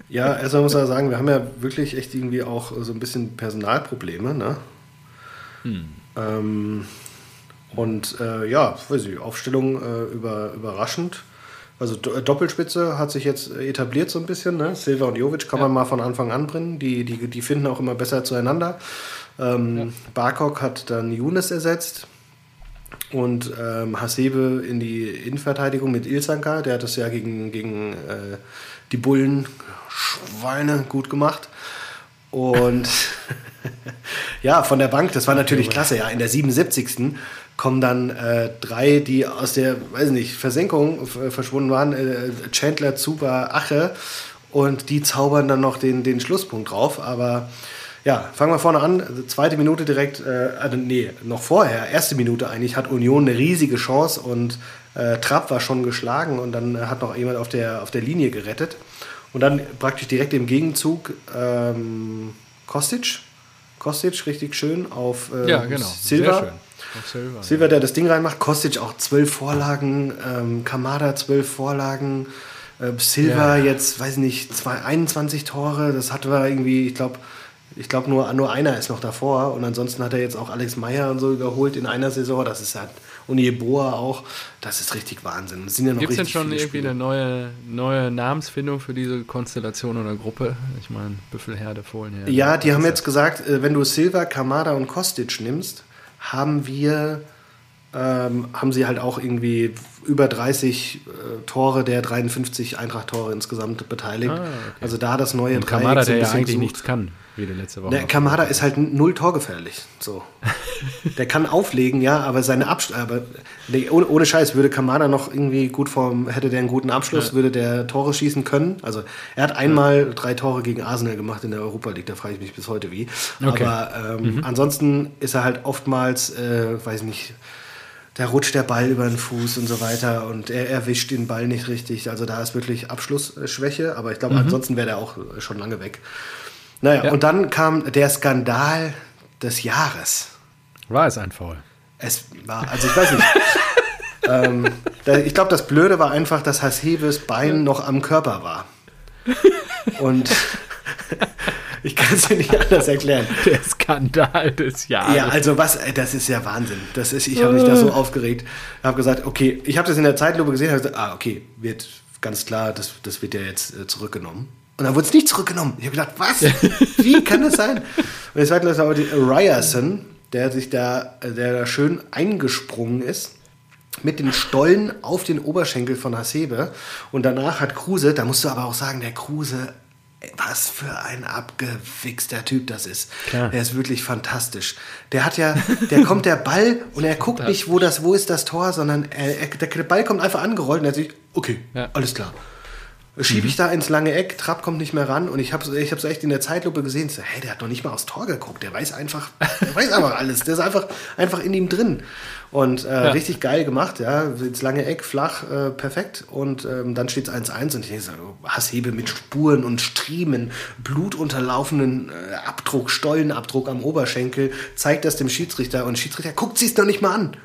B: Ja, erstmal muss man sagen, wir haben ja wirklich echt irgendwie auch so ein bisschen Personalprobleme, ne? Hm. Ähm, und äh, ja, weiß ich, Aufstellung äh, über, überraschend. Also äh, Doppelspitze hat sich jetzt etabliert so ein bisschen. Ne? Silva und Jovic kann ja. man mal von Anfang an bringen. Die, die, die finden auch immer besser zueinander. Ähm, ja. Barkok hat dann Younes ersetzt und ähm, Hasebe in die Innenverteidigung mit Ilsanka. Der hat das ja gegen, gegen äh, die Bullen Schweine gut gemacht. Und ja, von der Bank, das war natürlich klasse. Ja, in der 77. kommen dann äh, drei, die aus der, weiß nicht, Versenkung verschwunden waren. Äh, Chandler, Zuba, Ache. Und die zaubern dann noch den, den Schlusspunkt drauf. Aber ja, fangen wir vorne an. Also zweite Minute direkt, äh, also nee, noch vorher, erste Minute eigentlich, hat Union eine riesige Chance und äh, Trapp war schon geschlagen und dann hat noch jemand auf der, auf der Linie gerettet. Und dann praktisch direkt im Gegenzug ähm, Kostic. Kostic richtig schön auf
A: ähm, ja, genau.
B: Silva. Silva, Silva, der das Ding reinmacht. Kostic auch zwölf Vorlagen. Ähm, Kamada zwölf Vorlagen. Äh, Silva ja. jetzt, weiß nicht, zwei, 21 Tore. Das hatten wir irgendwie, ich glaube, ich glaube nur, nur einer ist noch davor. Und ansonsten hat er jetzt auch Alex Meyer und so überholt in einer Saison. Das ist halt und Jeboa auch. Das ist richtig Wahnsinn.
A: ja Gibt es denn schon irgendwie Spiele. eine neue, neue Namensfindung für diese Konstellation oder Gruppe? Ich meine, Büffelherde, Fohlenherde.
B: Ja, die haben jetzt gesagt, äh, wenn du Silva, Kamada und Kostic nimmst, haben wir ähm, haben sie halt auch irgendwie über 30 äh, Tore der 53 Eintracht-Tore insgesamt beteiligt. Ah, okay. Also da das neue
A: Und Kamada, der ja eigentlich so nichts kann, wie die letzte Woche.
B: Der Kamada ist halt null torgefährlich. So. der kann auflegen, ja, aber seine Abschluss, aber nee, ohne, ohne, Scheiß würde Kamada noch irgendwie gut vom, hätte der einen guten Abschluss, ja. würde der Tore schießen können. Also er hat einmal ja. drei Tore gegen Arsenal gemacht in der Europa League, da frage ich mich bis heute wie. Okay. Aber ähm, mhm. ansonsten ist er halt oftmals, äh, weiß nicht, da rutscht der Ball über den Fuß und so weiter und er erwischt den Ball nicht richtig. Also da ist wirklich Abschlussschwäche, aber ich glaube, mhm. ansonsten wäre er auch schon lange weg. Naja, ja. und dann kam der Skandal des Jahres.
A: War es ein Foul?
B: Es war, also ich weiß nicht. ähm, da, ich glaube, das Blöde war einfach, dass Hasebes Bein noch am Körper war. Und ich kann es dir nicht anders erklären.
A: Der Skandal des Jahres.
B: Ja, also was, das ist ja Wahnsinn. Das ist, ich habe mich da so aufgeregt. Ich habe gesagt, okay, ich habe das in der Zeitlupe gesehen, habe gesagt, ah, okay, wird ganz klar, das, das wird ja jetzt äh, zurückgenommen. Und dann wurde es nicht zurückgenommen. Ich habe gedacht, was? Wie kann das sein? Und jetzt war das aber die Ryerson, der sich da, der da schön eingesprungen ist mit den Stollen auf den Oberschenkel von Hasebe. Und danach hat Kruse, da musst du aber auch sagen, der Kruse was für ein abgewichster Typ das ist. Klar. Der ist wirklich fantastisch. Der hat ja, der kommt der Ball und er guckt nicht, wo das, wo ist das Tor, sondern er, er, der Ball kommt einfach angerollt und er sagt, okay, ja. alles klar. Schiebe ich mhm. da ins lange Eck, Trapp kommt nicht mehr ran und ich habe ich hab so echt in der Zeitlupe gesehen, so, hey, der hat noch nicht mal aufs Tor geguckt, der weiß einfach, der weiß einfach alles, der ist einfach, einfach in ihm drin. Und äh, ja. richtig geil gemacht, ja, ins lange Eck, flach, äh, perfekt und ähm, dann steht es 1-1 und ich denke so, Hasshebe mit Spuren und Striemen, blutunterlaufenden äh, Abdruck, Stollenabdruck am Oberschenkel, zeigt das dem Schiedsrichter und Schiedsrichter guckt sich es noch nicht mal an.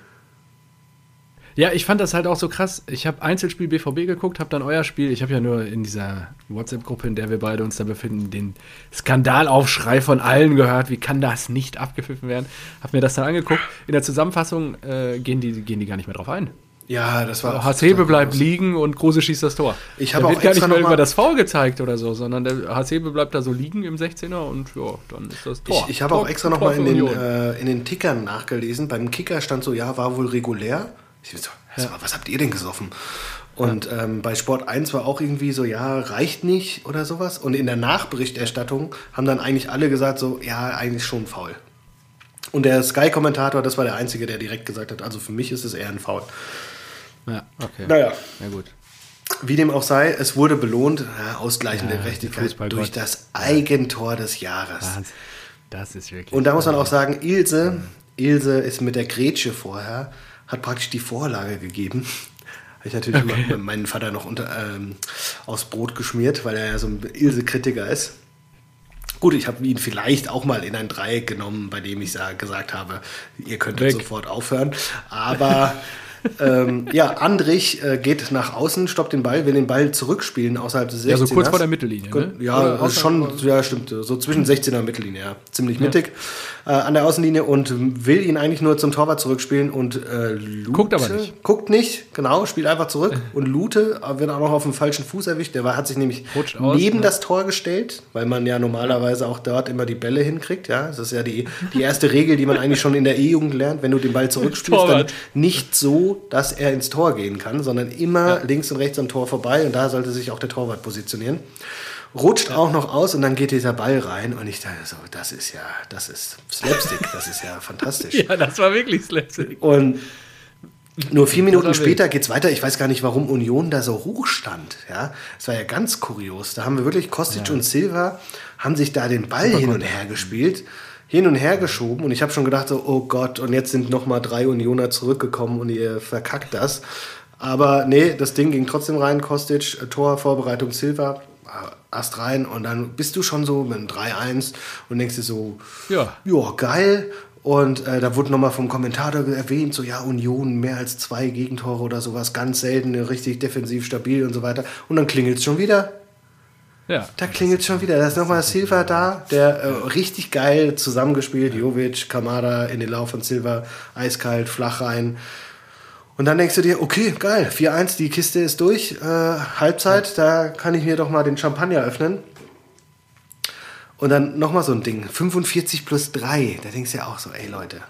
A: Ja, ich fand das halt auch so krass. Ich habe Einzelspiel BVB geguckt, habe dann euer Spiel. Ich habe ja nur in dieser WhatsApp-Gruppe, in der wir beide uns da befinden, den Skandalaufschrei von allen gehört. Wie kann das nicht abgepfiffen werden? Habe mir das dann angeguckt. In der Zusammenfassung äh, gehen, die, gehen die gar nicht mehr drauf ein.
B: Ja, das war.
A: Hasebe bleibt groß. liegen und Kruse schießt das Tor.
B: Ich habe
A: auch
B: wird
A: gar nicht mehr über das Foul gezeigt oder so, sondern der Hasebe bleibt da so liegen im 16er und ja, dann ist das
B: Tor. Ich, ich habe auch extra nochmal in, den, äh, in den Tickern nachgelesen. Beim Kicker stand so, ja, war wohl regulär. Ich so, ja. was habt ihr denn gesoffen? Und ja. ähm, bei Sport 1 war auch irgendwie so, ja, reicht nicht oder sowas. Und in der Nachberichterstattung haben dann eigentlich alle gesagt, so, ja, eigentlich schon faul. Und der Sky-Kommentator, das war der Einzige, der direkt gesagt hat, also für mich ist es eher ein Foul.
A: Ja, okay.
B: Naja.
A: Na gut.
B: Wie dem auch sei, es wurde belohnt, ja, ausgleichende ja, Gerechtigkeit durch das Eigentor des Jahres.
A: Das ist wirklich.
B: Und da muss man auch sagen, Ilse, Ilse ist mit der Grätsche vorher, hat praktisch die Vorlage gegeben. Habe ich natürlich okay. meinen Vater noch unter, ähm, aus Brot geschmiert, weil er ja so ein Ilse-Kritiker ist. Gut, ich habe ihn vielleicht auch mal in ein Dreieck genommen, bei dem ich gesagt habe, ihr könntet Weg. sofort aufhören. Aber ähm, ja, Andrich äh, geht nach außen, stoppt den Ball, will den Ball zurückspielen außerhalb des 16
A: Ja, so kurz vor der Mittellinie. Ne?
B: Ja, schon, ja, stimmt. So zwischen 16er und Mittellinie, ja. Ziemlich mittig ja. äh, an der Außenlinie und will ihn eigentlich nur zum Torwart zurückspielen und äh, Lute,
A: Guckt aber nicht.
B: Guckt nicht, genau, spielt einfach zurück. und Lute wird auch noch auf dem falschen Fuß erwischt. Der war, hat sich nämlich aus, neben ja. das Tor gestellt, weil man ja normalerweise auch dort immer die Bälle hinkriegt. Ja, das ist ja die, die erste Regel, die man eigentlich schon in der E-Jugend lernt. Wenn du den Ball zurückspielst, dann nicht so dass er ins Tor gehen kann, sondern immer ja. links und rechts am Tor vorbei und da sollte sich auch der Torwart positionieren. Rutscht ja. auch noch aus und dann geht dieser Ball rein und ich dachte so, das ist ja, das ist Slapstick, das ist ja fantastisch.
A: ja, das war wirklich Slapstick.
B: Und nur vier Minuten später geht es weiter. Ich weiß gar nicht, warum Union da so hoch stand. Ja, es war ja ganz kurios. Da haben wir wirklich Kostic ja. und Silva haben sich da den Ball Super hin und her gespielt hin und her geschoben und ich habe schon gedacht, so, oh Gott, und jetzt sind nochmal drei Unioner zurückgekommen und ihr verkackt das. Aber nee, das Ding ging trotzdem rein, Kostic, äh, Tor, Vorbereitung Silva, Ast rein und dann bist du schon so mit einem 3-1 und denkst dir so, ja, ja geil. Und äh, da wurde nochmal vom Kommentator erwähnt, so ja, Union mehr als zwei Gegentore oder sowas, ganz selten, richtig defensiv stabil und so weiter. Und dann klingelt es schon wieder. Ja. Da klingelt schon wieder. Da ist nochmal Silva da, der äh, richtig geil zusammengespielt. Jovic, Kamada in den Lauf von Silva, eiskalt, flach rein. Und dann denkst du dir, okay, geil, 4-1, die Kiste ist durch, äh, Halbzeit, da kann ich mir doch mal den Champagner öffnen. Und dann nochmal so ein Ding, 45 plus 3, da denkst du ja auch so, ey Leute,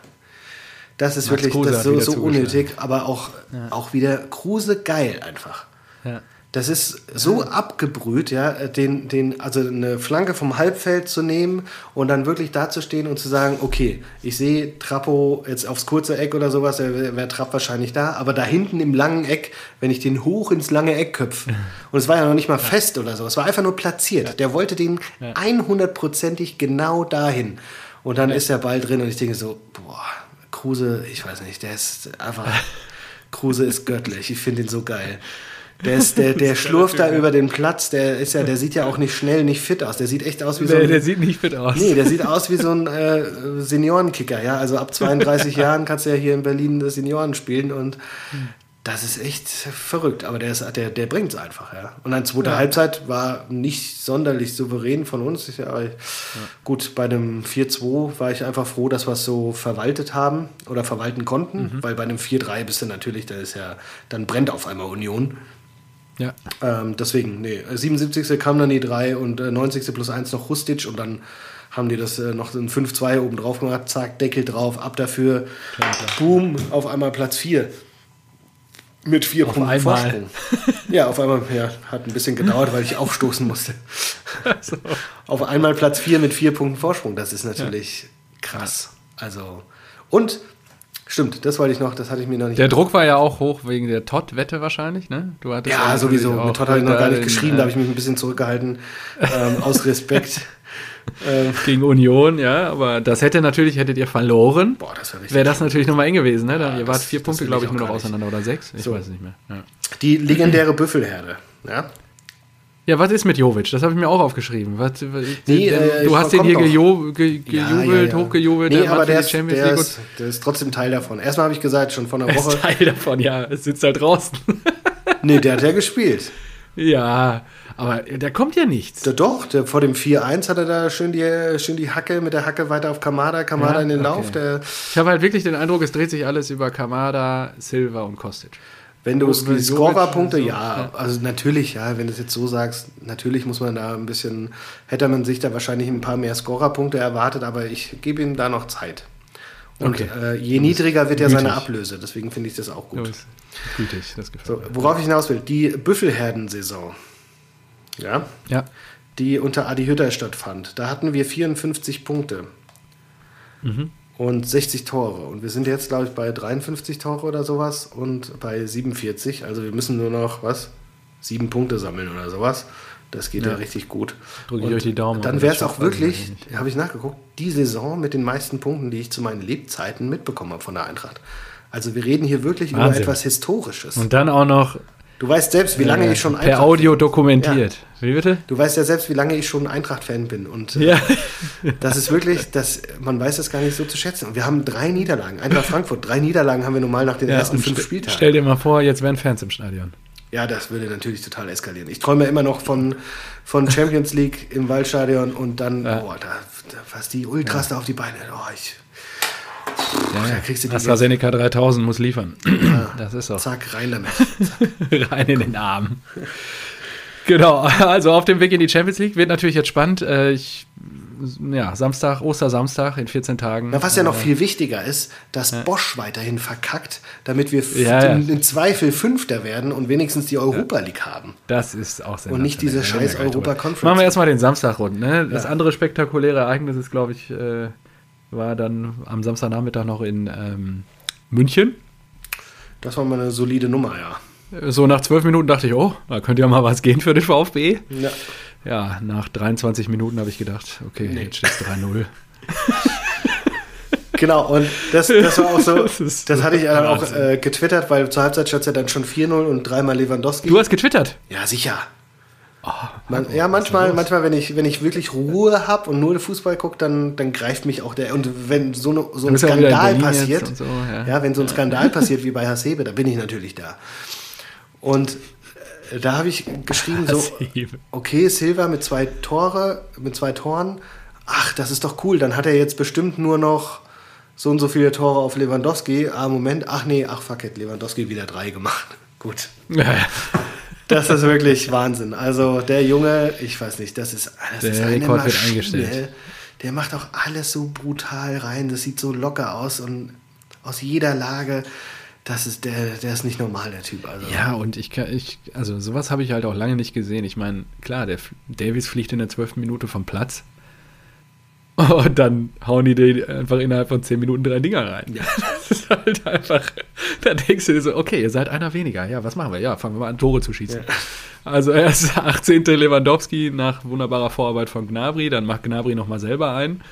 B: das ist Max wirklich das ist so, so unnötig, aber auch, ja. auch wieder Kruse geil einfach. Ja. Das ist so abgebrüht, ja, den, den, also eine Flanke vom Halbfeld zu nehmen und dann wirklich dazustehen und zu sagen, okay, ich sehe Trappo jetzt aufs kurze Eck oder sowas, wäre wär Trapp wahrscheinlich da, aber da hinten im langen Eck, wenn ich den hoch ins lange Eck köpfe, und es war ja noch nicht mal fest oder so, es war einfach nur platziert. Ja. Der wollte den 100%ig genau dahin. Und dann ja. ist der Ball drin und ich denke so, boah, Kruse, ich weiß nicht, der ist einfach, Kruse ist göttlich, ich finde ihn so geil. Der, ist, der, der schlurft da über den Platz, der ist ja, der sieht ja auch nicht schnell, nicht fit aus. Der sieht echt aus wie nee, so ein.
A: Der sieht nicht fit aus.
B: Nee, der sieht aus wie so ein äh, Seniorenkicker, ja. Also ab 32 Jahren kannst du ja hier in Berlin das Senioren spielen und das ist echt verrückt, aber der, der, der bringt es einfach, ja. Und eine zweite ja. Halbzeit war nicht sonderlich souverän von uns. Ja, ja. Gut, bei dem 4-2 war ich einfach froh, dass wir es so verwaltet haben oder verwalten konnten, mhm. weil bei einem 4-3 bist du natürlich, da ist ja, dann brennt auf einmal Union. Ja. Ähm, deswegen, nee, 77. kam dann die 3 und äh, 90. plus 1 noch Rustic und dann haben die das äh, noch ein 5-2 oben drauf gemacht, zack, Deckel drauf, ab dafür, klar, klar. boom, auf einmal Platz 4. Mit vier auf Punkten einmal. Vorsprung. ja, auf einmal, ja, hat ein bisschen gedauert, weil ich aufstoßen musste. so. Auf einmal Platz 4 mit vier Punkten Vorsprung, das ist natürlich ja. krass. Also, und Stimmt, das wollte ich noch, das hatte ich mir noch nicht.
A: Der Druck war ja auch hoch wegen der Todd-Wette wahrscheinlich, ne?
B: Du hattest ja, sowieso. Mit Todd habe ich noch gar nicht geschrieben, äh, da habe ich mich ein bisschen zurückgehalten, ähm, aus Respekt.
A: Ähm, Gegen Union, ja, aber das hätte natürlich, hättet ihr verloren. Boah, das wäre Wäre das natürlich nochmal eng gewesen, ne? Ja, ihr wart vier Punkte, glaube ich, nur noch auseinander oder sechs. Ich so. weiß nicht mehr. Ja.
B: Die legendäre Büffelherde, ja.
A: Ja, was ist mit Jovic? Das habe ich mir auch aufgeschrieben. Was,
B: Nee, äh,
A: du hast den hier gejo, ge, gejubelt, hochgejubelt.
B: Nee,
A: macht
B: aber der ist,
A: Champions
B: der,
A: League
B: ist, der ist trotzdem Teil davon. Erstmal habe ich gesagt, schon vor einer Woche.
A: ist Teil davon, ja. Es sitzt halt draußen.
B: nee, der hat ja gespielt.
A: ja, aber der kommt ja nichts.
B: Der, doch, der, vor dem 4-1 hat er da schön die, schön die Hacke mit der Hacke weiter auf Kamada, Kamada
A: Ja,
B: in den
A: okay.
B: Lauf. Der,
A: Ich habe halt wirklich den Eindruck, es dreht sich alles über Kamada, Silva und Kostic.
B: Wenn du die Scorerpunkte,
A: so,
B: ja, also natürlich, ja, wenn du es jetzt so sagst, natürlich muss man da ein bisschen, hätte man sich da wahrscheinlich ein paar mehr Scorerpunkte erwartet, aber ich gebe ihm da noch Zeit. Und
A: Okay.
B: äh, je niedriger wird ja seine. Ablöse, deswegen finde ich das auch gut.
A: gütig, das gefällt
B: So,
A: mir.
B: worauf ich hinaus will, die Büffelherden-Saison, ja,
A: Ja,
B: die unter Adi Hütter stattfand, da hatten wir 54 Punkte
A: Mhm.
B: Und 60 Tore. Und wir sind jetzt, glaube ich, bei 53 Tore oder sowas und bei 47. Also wir müssen nur noch, was? Sieben Punkte sammeln oder sowas. Das geht ja,
A: Ja.
B: richtig gut.
A: Drücke ich euch die Daumen,
B: Dann
A: aber
B: wäre es auch wirklich, habe ich nachgeguckt, die Saison mit den meisten Punkten, die ich zu meinen Lebzeiten mitbekommen habe von der Eintracht. Also wir reden hier wirklich über
A: Wahnsinn.
B: etwas Historisches.
A: und dann auch noch
B: du weißt selbst, wie lange
A: äh,
B: ich schon
A: per
B: Eintracht
A: Audio dokumentiert. Wie bitte?
B: Du weißt ja selbst, wie lange ich schon Eintracht-Fan bin. Und
A: Ja.
B: das ist wirklich, das, man weiß das gar nicht so zu schätzen. Und wir haben drei Niederlagen. Eintracht Frankfurt, drei Niederlagen haben wir normal nach den
A: Ja,
B: ersten fünf Spieltagen.
A: Stell dir mal vor, jetzt wären Fans im Stadion.
B: Ja, das würde natürlich total eskalieren. Ich träume immer noch von, von Champions League im Waldstadion und dann,
A: Ja.
B: boah, da, da, was die Ultras da auf die Beine. Oh, ich,
A: Ja,
B: da kriegst du die
A: AstraZeneca 3000 muss liefern. Das ist doch
B: zack, rein damit.
A: rein in den Arm. Genau, also auf dem Weg in die Champions League wird natürlich jetzt spannend. Äh, Ich, ja, Samstag, Ostersamstag in 14 Tagen.
B: Na, was ja noch
A: Äh,
B: viel wichtiger ist, dass Bosch weiterhin verkackt, damit wir
A: Ja, ja.
B: Im, im Zweifel Fünfter werden und wenigstens die Europa League haben.
A: Das ist auch sehr
B: Und nicht diese scheiß Europa Conference.
A: Machen wir erstmal den Samstag rund. Ne? Das andere spektakuläre Ereignis ist, glaube ich, äh, war dann am Samstagnachmittag noch in ähm, München.
B: Das war mal eine solide Nummer, ja.
A: So nach zwölf Minuten dachte ich, oh, da könnte ja mal was gehen für den VfB.
B: ja.
A: Ja, nach 23 Minuten habe ich gedacht, okay, jetzt steht es 3-0.
B: Genau, und das, das war auch so,
A: Das
B: das, hatte ich dann auch äh, getwittert, weil zur Halbzeit stand es ja dann schon 4-0 und dreimal Lewandowski.
A: Du hast getwittert.
B: ja, sicher.
A: Oh,
B: Man, ja, manchmal, manchmal, wenn ich, wenn ich wirklich Ruhe habe und nur Fußball gucke, dann, dann greift mich auch der. Und wenn so, eine, so ein Skandal passiert,
A: so, ja.
B: ja. wenn so ein Skandal passiert wie bei Hasebe, da bin ich natürlich da. Und äh, da habe ich geschrieben, so, okay, Silva mit zwei Tore, mit zwei Toren, ach, das ist doch cool, dann hat er jetzt bestimmt nur noch so und so viele Tore auf Lewandowski. Ah, Moment, ach nee, ach fuck it, Lewandowski wieder drei gemacht. Gut.
A: Ja, ja.
B: Das ist wirklich Wahnsinn. Also der Junge, ich weiß nicht, das ist, das
A: Der
B: ist eine
A: Rekord wird
B: Maschine.
A: eingestellt.
B: Der macht auch alles so brutal rein. Das sieht so locker aus und aus jeder Lage. Das ist der, der ist nicht normal, der Typ. Also.
A: Ja, und ich kann, ich, also sowas habe ich halt auch lange nicht gesehen. Ich meine, klar, der Davies fliegt in der zwölften Minute vom Platz. Und dann hauen die den einfach innerhalb von zehn Minuten drei Dinger rein. Ja. Das ist halt einfach, da denkst du dir so, okay, ihr seid einer weniger. Ja, was machen wir? Ja, fangen wir mal an, Tore zu schießen. Also erst 18. Lewandowski nach wunderbarer Vorarbeit von Gnabry, dann macht Gnabry nochmal selber ein.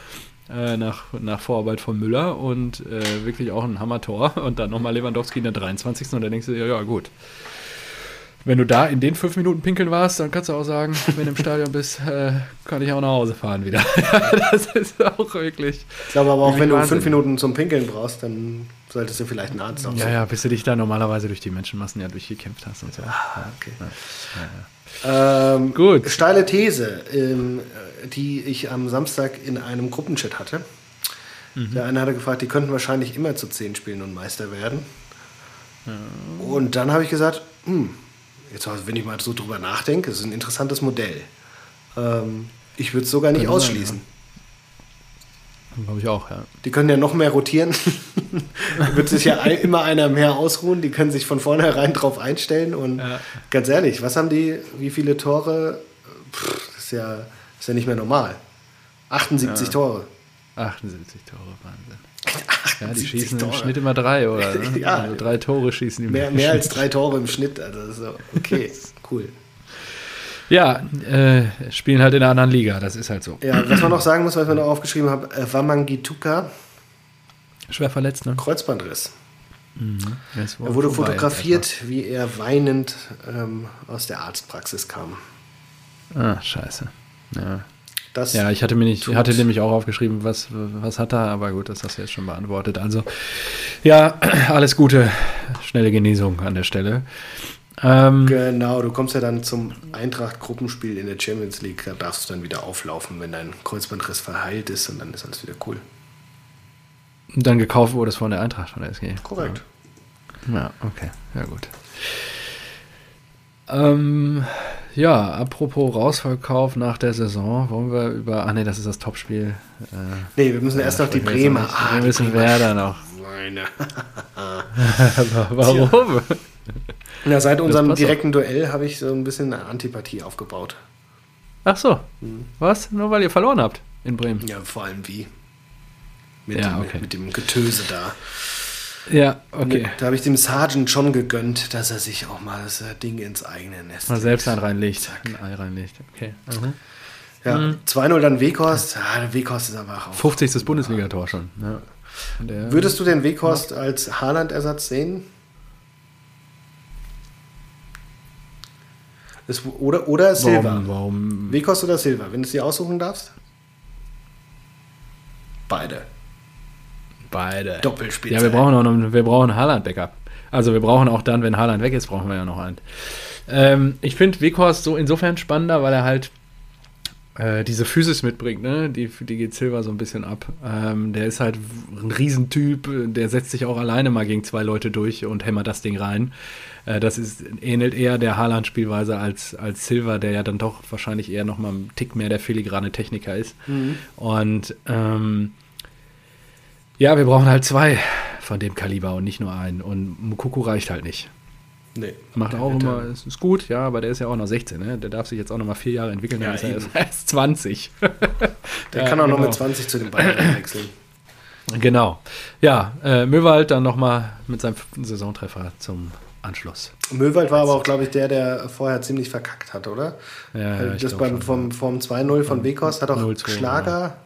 A: Äh, nach, nach Vorarbeit von Müller und äh, wirklich auch ein Hammer-Tor. Und dann nochmal Lewandowski in der 23. Und dann denkst du dir, ja, ja, gut. Wenn du da in den fünf Minuten pinkeln warst, dann kannst du auch sagen, wenn du im Stadion bist, äh, kann ich auch nach Hause fahren wieder. das ist auch wirklich.
B: Ich glaube aber auch, wenn du
A: Wahnsinn.
B: fünf Minuten zum Pinkeln brauchst, dann solltest du vielleicht einen Arzt
A: Ja,
B: aufsuchen.
A: ja, bis du dich da normalerweise durch die Menschenmassen ja durchgekämpft hast und so.
B: Ah, okay. Ähm,
A: Gut.
B: Steile These, ähm, die ich am Samstag in einem Gruppenchat hatte.
A: Mhm.
B: Der eine hatte gefragt, die könnten wahrscheinlich immer zu zehn spielen und Meister werden. Und dann habe ich gesagt, hm, jetzt wenn ich mal so drüber nachdenke, ist ein interessantes Modell. Ähm, ich würde es sogar nicht
A: Könnte sein,
B: ausschließen.
A: Glaube ich auch, ja.
B: Die können ja noch mehr rotieren. Wird sich ja ein, immer einer mehr ausruhen. Die können sich von vornherein drauf einstellen. Und
A: Ja.
B: ganz ehrlich, was haben die, wie viele Tore? Pff, das, ist ja, das ist ja nicht mehr normal. 78 Tore.
A: 78 Tore, Wahnsinn.
B: 78
A: Ja, die schießen
B: Tore.
A: im Schnitt immer drei, oder? Ne?
B: Ja.
A: Also drei Tore schießen die
B: Mehr, mehr als drei Tore im Schnitt. Also so, okay, cool.
A: Ja, äh, spielen halt in einer anderen Liga, das ist halt so.
B: Ja, was man noch sagen muss, was man noch aufgeschrieben hat, äh, Wamangituka,
A: Schwer verletzt, ne?
B: Kreuzbandriss.
A: Wohl
B: Er wurde fotografiert, wie er weinend ähm, aus der Arztpraxis kam.
A: Ah, scheiße. Ja.
B: Das
A: Ja, ich hatte mir nicht,
B: tut-
A: hatte nämlich auch aufgeschrieben, was, was hat er, aber gut, das hast du jetzt schon beantwortet. Also, ja, alles Gute, schnelle Genesung an der Stelle. Ähm,
B: Genau, du kommst ja dann zum Eintracht-Gruppenspiel in der Champions League. Da darfst du dann wieder auflaufen, wenn dein Kreuzbandriss verheilt ist und dann ist alles wieder cool.
A: dann gekauft wurde es von der Eintracht von der SG.
B: Korrekt.
A: Ja, okay, ja gut. Ähm, ja, apropos Rausverkauf nach der Saison, wollen wir über, ah nee, das ist das Topspiel. Äh,
B: Nee, wir müssen erst noch die
A: wir jetzt
B: Bremer. Ah,
A: wir
B: die
A: müssen Werder noch.
B: Schweine.
A: Warum?
B: Ja, seit unserem direkten Duell habe ich so ein bisschen eine Antipathie aufgebaut.
A: Ach so, was? Nur weil ihr verloren habt in Bremen?
B: Ja, vor allem wie. Mit,
A: Ja,
B: dem,
A: okay.
B: mit dem Getöse da.
A: Ja, okay.
B: Da habe ich dem Sergeant schon gegönnt, dass er sich auch mal das äh, Ding ins eigene Nest
A: Mal selbst ein reinlegt. Ein Ei reinlegt. Okay. Mhm.
B: Ja, 2-0 dann Weghorst. Ja, der Weghorst ist aber auch.
A: 50. Bundesligator schon. Ja. Der-
B: Würdest du den Weghorst als Haaland-Ersatz sehen? Das, oder, oder Silva.
A: warum, warum?
B: Weghorst oder Silva, wenn du es dir aussuchen darfst? Beide.
A: Beide.
B: Doppelspitze.
A: Ja, wir brauchen auch noch, wir brauchen Haaland-Backup. Also wir brauchen auch dann, wenn Haaland weg ist, brauchen wir ja noch einen. Ähm, ich finde Weghorst so insofern spannender, weil er halt äh, diese Physis mitbringt, ne? Die, die geht Silva so ein bisschen ab. Ähm, der ist halt ein Riesentyp, der setzt sich auch alleine mal gegen zwei Leute durch und hämmert das Ding rein. Äh, das ist, ähnelt eher der Haaland-Spielweise als, als Silva, der ja dann doch wahrscheinlich eher noch mal einen Tick mehr der filigrane Techniker ist. Und ähm, ja, wir brauchen halt zwei von dem Kaliber und nicht nur einen. Und Mukuku reicht halt nicht.
B: Nee.
A: Macht auch immer, es ist gut, ja, aber der ist ja auch noch 16, ne? Der darf sich jetzt auch noch mal vier Jahre entwickeln, dann
B: Ja,
A: ist er erst, erst 20.
B: Der
A: Ja,
B: kann auch noch
A: genau.
B: mit 20 zu den Bayern wechseln.
A: Genau. Ja, äh, Möwald dann noch mal mit seinem fünften Saisontreffer zum Anschluss.
B: Möwald war aber auch, glaube ich, der, der vorher ziemlich verkackt hat, oder?
A: Ja, ja,
B: Weil
A: ich
B: das beim,
A: schon,
B: vom, vom 2-0 von Weghorst hat auch
A: 0-2,
B: Schlager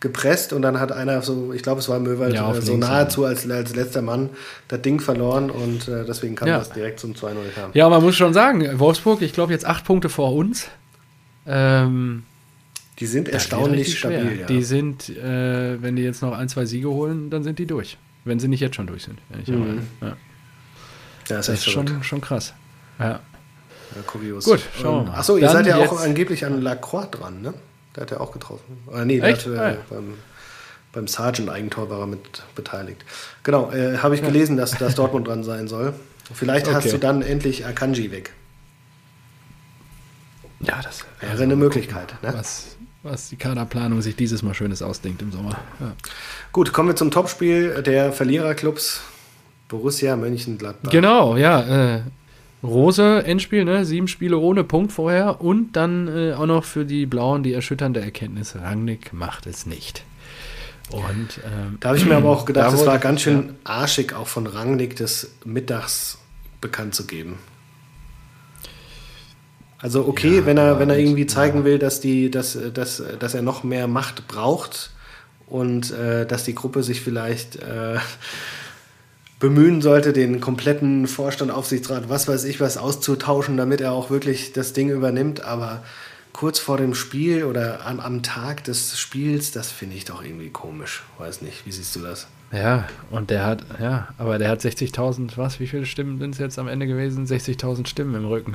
B: gepresst und dann hat einer so, ich glaube, es war Möwald,
A: Ja,
B: äh, so
A: links,
B: nahezu als, als letzter Mann das Ding verloren und äh, deswegen kam
A: Ja.
B: das direkt zum 2-0 kam.
A: Ja, man muss schon sagen, Wolfsburg, ich glaube jetzt acht Punkte vor uns. Ähm,
B: Die sind
A: das
B: erstaunlich stabil. Ja.
A: Die sind, äh, wenn die jetzt noch ein, zwei Siege holen, dann sind die durch. Wenn sie nicht jetzt schon durch sind.
B: Mhm.
A: Ja.
B: ja,
A: Das
B: ist schon
A: schon, krass. Ja.
B: kurios.
A: Gut, schauen wir
B: Ähm,
A: mal.
B: Achso, ihr
A: Dann
B: seid ja auch angeblich an Lacroix dran, ne? Der hat ja auch getroffen. Oder nee,
A: Echt?
B: der hat,
A: Ah,
B: äh, beim, beim Sargent-Eigentor war er mit beteiligt. Genau, äh, habe ich gelesen, dass, dass Dortmund dran sein soll. Vielleicht hast
A: Okay.
B: du dann endlich Akanji weg.
A: ja, das
B: Wäre eine Möglichkeit. Ne?
A: was, was die Kaderplanung sich dieses Mal Schönes ausdenkt im Sommer. Ja.
B: Gut, kommen wir zum Topspiel der Verliererclubs. Borussia Mönchengladbach.
A: Genau, ja. Äh, Rose, Endspiel, ne? Sieben Spiele ohne Punkt vorher und dann äh, auch noch für die Blauen die erschütternde Erkenntnis, Rangnick macht es nicht. Und ähm,
B: Da habe ich mir aber auch gedacht,
A: Da
B: es war ganz schön arschig, auch von Rangnick des Mittags bekannt zu geben. Also okay,
A: Ja,
B: wenn er, wenn er irgendwie zeigen will, dass, die, dass, dass, dass er noch mehr Macht braucht und äh, dass die Gruppe sich vielleicht äh, bemühen sollte, den kompletten Vorstand, Aufsichtsrat, was weiß ich was auszutauschen, damit er auch wirklich das Ding übernimmt. Aber kurz vor dem Spiel oder am, am Tag des Spiels, das finde ich doch irgendwie komisch. Weiß nicht, wie siehst du das?
A: ja, und der hat, ja, aber der hat 60.000, was, wie viele Stimmen sind es jetzt am Ende gewesen? 60.000 Stimmen im Rücken.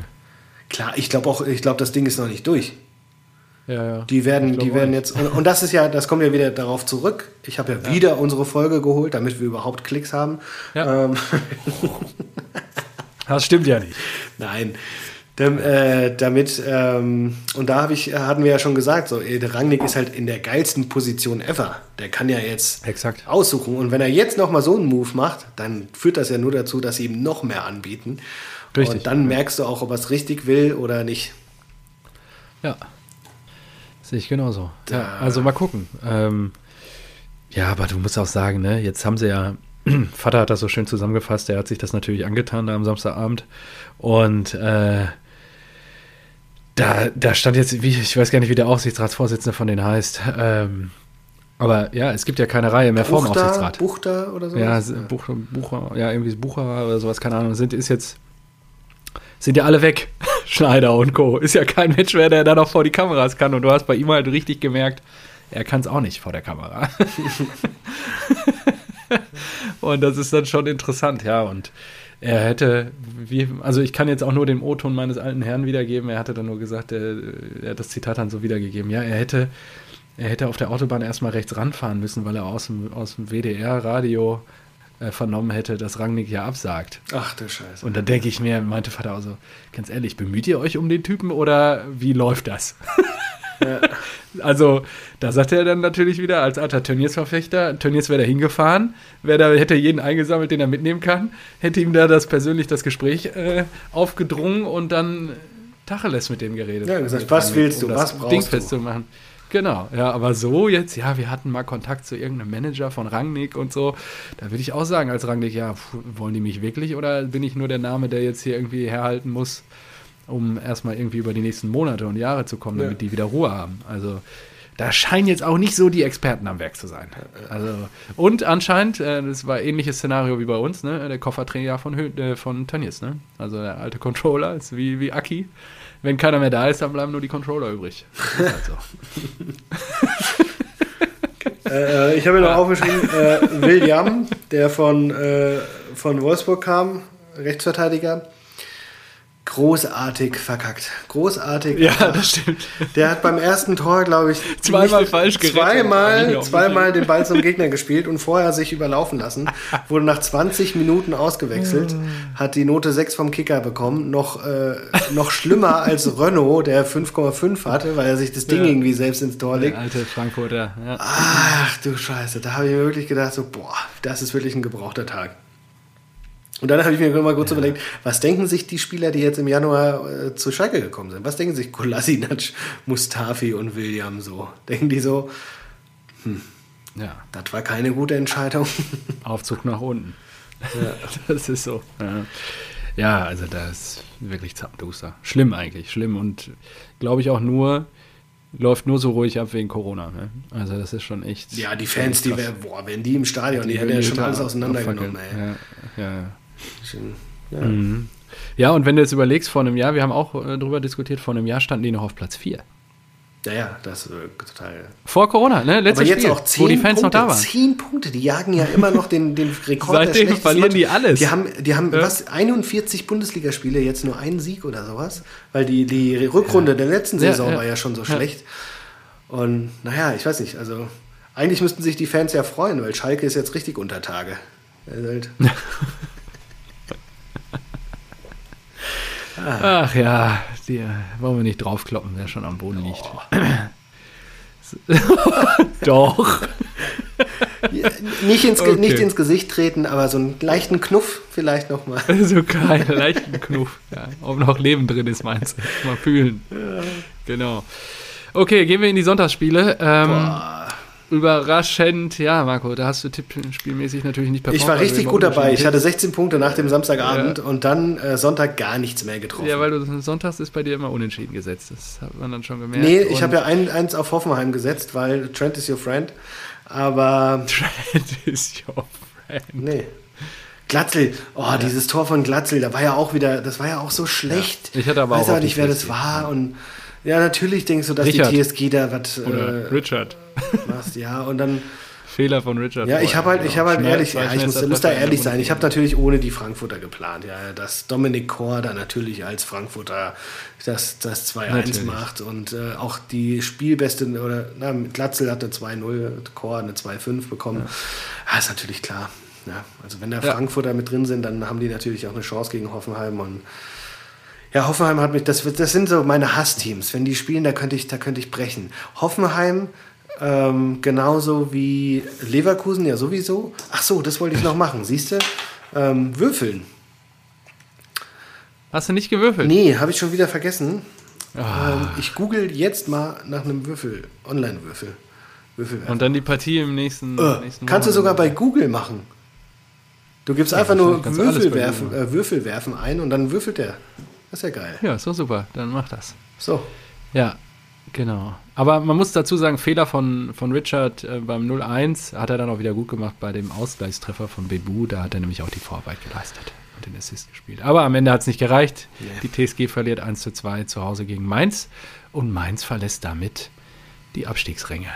B: Klar, ich glaube auch, ich glaube, das Ding ist noch nicht durch.
A: Ja, ja.
B: Die werden, die werden jetzt, und, und das ist ja, das kommt ja wieder darauf zurück. Ich habe ja, wieder unsere Folge geholt, damit wir überhaupt Klicks haben.
A: Ja.
B: Ähm,
A: Das stimmt ja nicht.
B: Nein. Dam, äh, damit, ähm, und da hab ich, hatten wir ja schon gesagt, so, der Rangnick ist halt in der geilsten Position ever. Der kann ja jetzt
A: Exakt.
B: aussuchen. Und wenn er jetzt nochmal so einen Move macht, dann führt das ja nur dazu, dass sie ihm noch mehr anbieten.
A: Richtig.
B: Und dann merkst du auch, ob er es richtig will oder nicht.
A: Ja. Sehe ich genauso. Ja, also mal gucken. Ähm, ja, aber du musst auch sagen, ne, jetzt haben sie ja, Vater hat das so schön zusammengefasst, der hat sich das natürlich angetan da am Samstagabend. Und äh, da, da stand jetzt, wie, ich weiß gar nicht, wie der Aufsichtsratsvorsitzende von denen heißt. Ähm, aber ja, es gibt ja keine Reihe mehr vorm
B: Buchter,
A: Aufsichtsrat.
B: Buchter oder so?
A: Ja, s- Buch, Bucher, ja, irgendwie Bucher oder sowas, keine Ahnung, sind, ist jetzt, sind ja alle weg, Schneider und Co. Ist ja kein Mensch mehr, der da noch vor die Kameras kann. Und du hast bei ihm halt richtig gemerkt, er kann es auch nicht vor der Kamera. und das ist dann schon interessant, ja. Und er hätte, wie, also ich kann jetzt auch nur den O-Ton meines alten Herrn wiedergeben. Er hatte dann nur gesagt, er, er hat das Zitat dann so wiedergegeben. Ja, er hätte, er hätte auf der Autobahn erstmal rechts ranfahren müssen, weil er aus dem, aus dem WDR-Radio äh, vernommen hätte, dass Rangnick ja absagt.
B: Ach du Scheiße.
A: Und dann denke ich mir, meinte Vater auch so, ganz ehrlich, bemüht ihr euch um den Typen oder wie läuft das? Ja. Also, da sagt er dann natürlich wieder als alter Turniersverfechter, Turniers wäre da hingefahren, wäre da, hätte jeden eingesammelt, den er mitnehmen kann, hätte ihm da das persönlich das Gespräch äh, aufgedrungen und dann Tacheles mit dem geredet.
B: Ja, gesagt, was willst du,
A: um
B: was brauchst
A: Ding
B: du?
A: festzumachen. Genau, ja, aber so jetzt, ja, wir hatten mal Kontakt zu irgendeinem Manager von Rangnick und so. Da würde ich auch sagen, als Rangnick, ja, wollen die mich wirklich oder bin ich nur der Name, der jetzt hier irgendwie herhalten muss, um erstmal irgendwie über die nächsten Monate und Jahre zu kommen, damit
B: Ja.
A: die wieder Ruhe haben? Also, da scheinen jetzt auch nicht so die Experten am Werk zu sein. Also, und anscheinend, äh, das war ähnliches Szenario wie bei uns, ne? Der Kofferträger von, Hö äh, von Tönnies, ne? Also der alte Controller ist wie, wie Aki. Wenn keiner mehr da ist, dann bleiben nur die Controller übrig. Halt so.
B: Äh, ich habe mir noch aufgeschrieben, äh, William, der von, äh, von Wolfsburg kam, Rechtsverteidiger, großartig verkackt. Großartig.
A: Ja,
B: verkackt.
A: das stimmt.
B: Der hat beim ersten Tor, glaube ich,
A: Zweimal falsch gerettet.
B: Zweimal,
A: auch
B: zweimal den Ball zum Gegner gespielt und vorher sich überlaufen lassen. Wurde nach 20 Minuten ausgewechselt, hat die Note 6 vom Kicker bekommen. Noch, äh, noch schlimmer als Renault, der 5,5 hatte, weil er sich das Ding
A: Ja.
B: irgendwie selbst ins Tor legt.
A: Der alte Frankfurter. Ja.
B: Ach du Scheiße, da habe ich mir wirklich gedacht, so, boah, das ist wirklich ein gebrauchter Tag. Und dann habe ich mir mal kurz überlegt, was denken sich die Spieler, die jetzt im Januar äh, zu Schalke gekommen sind? Was denken sich Kolasinac, Mustafi und William so? Denken die so,
A: ja,
B: das war keine gute Entscheidung?
A: Aufzug nach unten. Das ist so. Ja. ja, also das ist wirklich zappenduster. Schlimm eigentlich, schlimm. Und glaube ich auch nur, läuft nur so ruhig ab wegen Corona. Ne? Also das ist schon echt.
B: ja, die Fans, die
A: krass.
B: wär, boah, wenn die im Stadion, die, hätten ja schon alles auseinandergenommen, ey.
A: Ja, ja, ja.
B: Ja.
A: Mhm. Ja, und wenn du jetzt überlegst, vor einem Jahr, wir haben auch äh, drüber diskutiert, vor einem Jahr standen die noch auf Platz 4.
B: ja, ja, das ist äh, total.
A: Vor Corona, ne? Letztes
B: zehn
A: wo die Fans
B: Punkte,
A: noch da waren.
B: Zehn Punkte, die jagen ja immer noch den, den Rekord.
A: Seitdem verlieren die alles.
B: Die haben, die haben
A: Ja.
B: was, 41 Bundesligaspiele, jetzt nur einen Sieg oder sowas. Weil die, die Rückrunde der letzten
A: Ja,
B: Saison
A: ja.
B: war ja schon so
A: Ja.
B: schlecht. Und naja, ich weiß nicht, also eigentlich müssten sich die Fans ja freuen, weil Schalke ist jetzt richtig unter Tage. Also halt,
A: Ach ja, die, wollen wir nicht draufkloppen, wer schon am Boden liegt. Doch.
B: ja, nicht, ins,
A: Okay.
B: nicht ins Gesicht treten, aber so einen leichten Knuff vielleicht nochmal.
A: So keinen leichten Knuff. Ja, ob noch Leben drin ist, meinst du? Mal fühlen. Genau. Okay, gehen wir in die Sonntagsspiele. Ähm, überraschend, ja, Marco, da hast du tippspielmäßig natürlich nicht performt.
B: Ich war
A: also
B: richtig gut dabei. Ich hatte 16 Punkte nach dem Samstagabend
A: Ja.
B: und dann äh, Sonntag gar nichts mehr getroffen.
A: Ja, weil du sonntags ist bei dir immer unentschieden gesetzt. Das hat man dann schon gemerkt.
B: Nee, ich habe ja ein, eins auf Hoffenheim gesetzt, weil Trent is your friend. Aber
A: Trent is your friend.
B: nee. Glatzel, oh, dieses Tor von Glatzel, da war ja auch wieder, das war ja auch so schlecht.
A: Ja. Ich hatte aber
B: Weiß
A: auch auf
B: nicht, wer das war. Und ja, natürlich denkst du, dass
A: Richard.
B: die TSG da was
A: Oder
B: äh,
A: Richard.
B: machst. Ja, und dann,
A: Fehler von Richard.
B: ja, ich habe halt, ich habe halt
A: Schnell-
B: ehrlich, ja, ich muss, muss da ehrlich sein. Ich habe natürlich ohne die Frankfurter geplant, ja, dass Dominik Kor da natürlich als Frankfurter das, das 2-1
A: Natürlich.
B: macht und äh, auch die Spielbeste, oder na, Glatzel hat eine 2-0, Kor eine 2-5 bekommen. Ja. ist natürlich klar. Ja, also wenn da
A: Ja.
B: Frankfurter mit drin sind, dann haben die natürlich auch eine Chance gegen Hoffenheim und ja, Hoffenheim hat mich, das, das sind so meine Hassteams. Wenn die spielen, da könnte ich, da könnte ich brechen. Hoffenheim, ähm, genauso wie Leverkusen, ja sowieso. Ach so, das wollte ich noch machen, siehst du? Ähm, würfeln.
A: Hast du nicht gewürfelt?
B: Nee, habe ich schon wieder vergessen.
A: Ah.
B: Ähm, ich google jetzt mal nach einem Würfel, Online-Würfel.
A: Und dann die Partie im nächsten.
B: Äh,
A: nächsten
B: kannst du sogar bei Google machen. Du gibst einfach nur Würfel werfen, äh, Würfel werfen ein und dann würfelt er. Das ist ja geil.
A: Ja, ist doch super. Dann mach das.
B: So.
A: Ja, genau. Aber man muss dazu sagen, Fehler von, von Richard äh, beim 0-1 hat er dann auch wieder gut gemacht bei dem Ausgleichstreffer von Bebu. Da hat er nämlich auch die Vorarbeit geleistet. und den Assist gespielt. Aber am Ende hat es nicht gereicht.
B: Nee.
A: Die TSG verliert 1 zu 2 zu Hause gegen Mainz und Mainz verlässt damit die Abstiegsränge.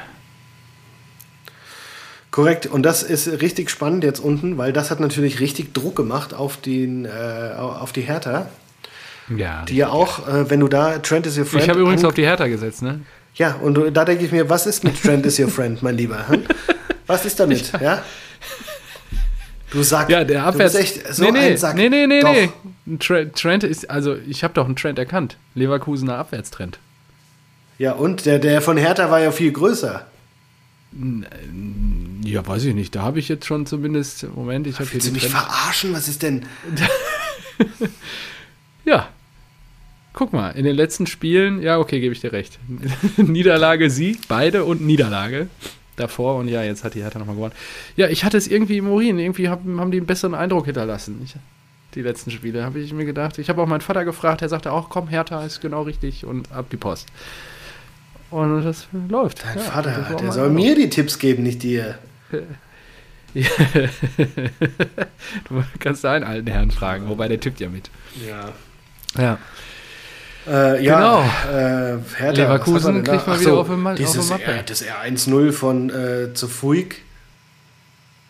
B: Korrekt, und das ist richtig spannend jetzt unten, weil das hat natürlich richtig Druck gemacht auf, den, äh, auf die Hertha.
A: Ja,
B: Die ja auch, äh, wenn du da Trent is your friend.
A: ich habe übrigens auf die Hertha gesetzt, ne?
B: Ja, und da denke ich mir, was ist mit Trent is your friend, mein Lieber? Hm? Was ist damit? Ja? Du Sack.
A: Ja, der Abwärts.
B: Du bist echt so
A: nee, nee,
B: ein Sack.
A: nee, nee, nee,
B: Doch.
A: nee. Ein Tre- Trend ist, also ich habe doch einen Trend erkannt. Leverkusener Abwärtstrend.
B: Ja, und der, der von Hertha war ja viel größer.
A: Ja, weiß ich nicht. Da habe ich jetzt schon zumindest, Moment, ich habe hier
B: Willst du mich verarschen? Was ist denn?
A: Ja. Guck mal, in den letzten Spielen, ja, okay, gebe ich dir recht. Niederlage, Sieg, beide und Niederlage davor und ja, jetzt hat die Hertha nochmal gewonnen. Ja, ich hatte es irgendwie im Urin, irgendwie hab, haben die einen besseren Eindruck hinterlassen. Ich, die letzten Spiele, habe ich mir gedacht. Ich habe auch meinen Vater gefragt, der sagte auch, komm, Hertha ist genau richtig und ab die Post. Und das läuft.
B: Dein
A: Ja,
B: Vater, der soll
A: Eindruck.
B: mir die Tipps geben, nicht dir.
A: du kannst deinen alten Herrn fragen, wobei der tippt ja mit.
B: Ja.
A: Ja.
B: Äh, ja,
A: Genau.
B: äh, Hertha,
A: Leverkusen
B: er denn
A: kriegt mal
B: Ach
A: wieder
B: so,
A: auf die Ma- auf
B: dieses,
A: die Mappe.
B: äh, Das R1-0 von äh, zu Fuig.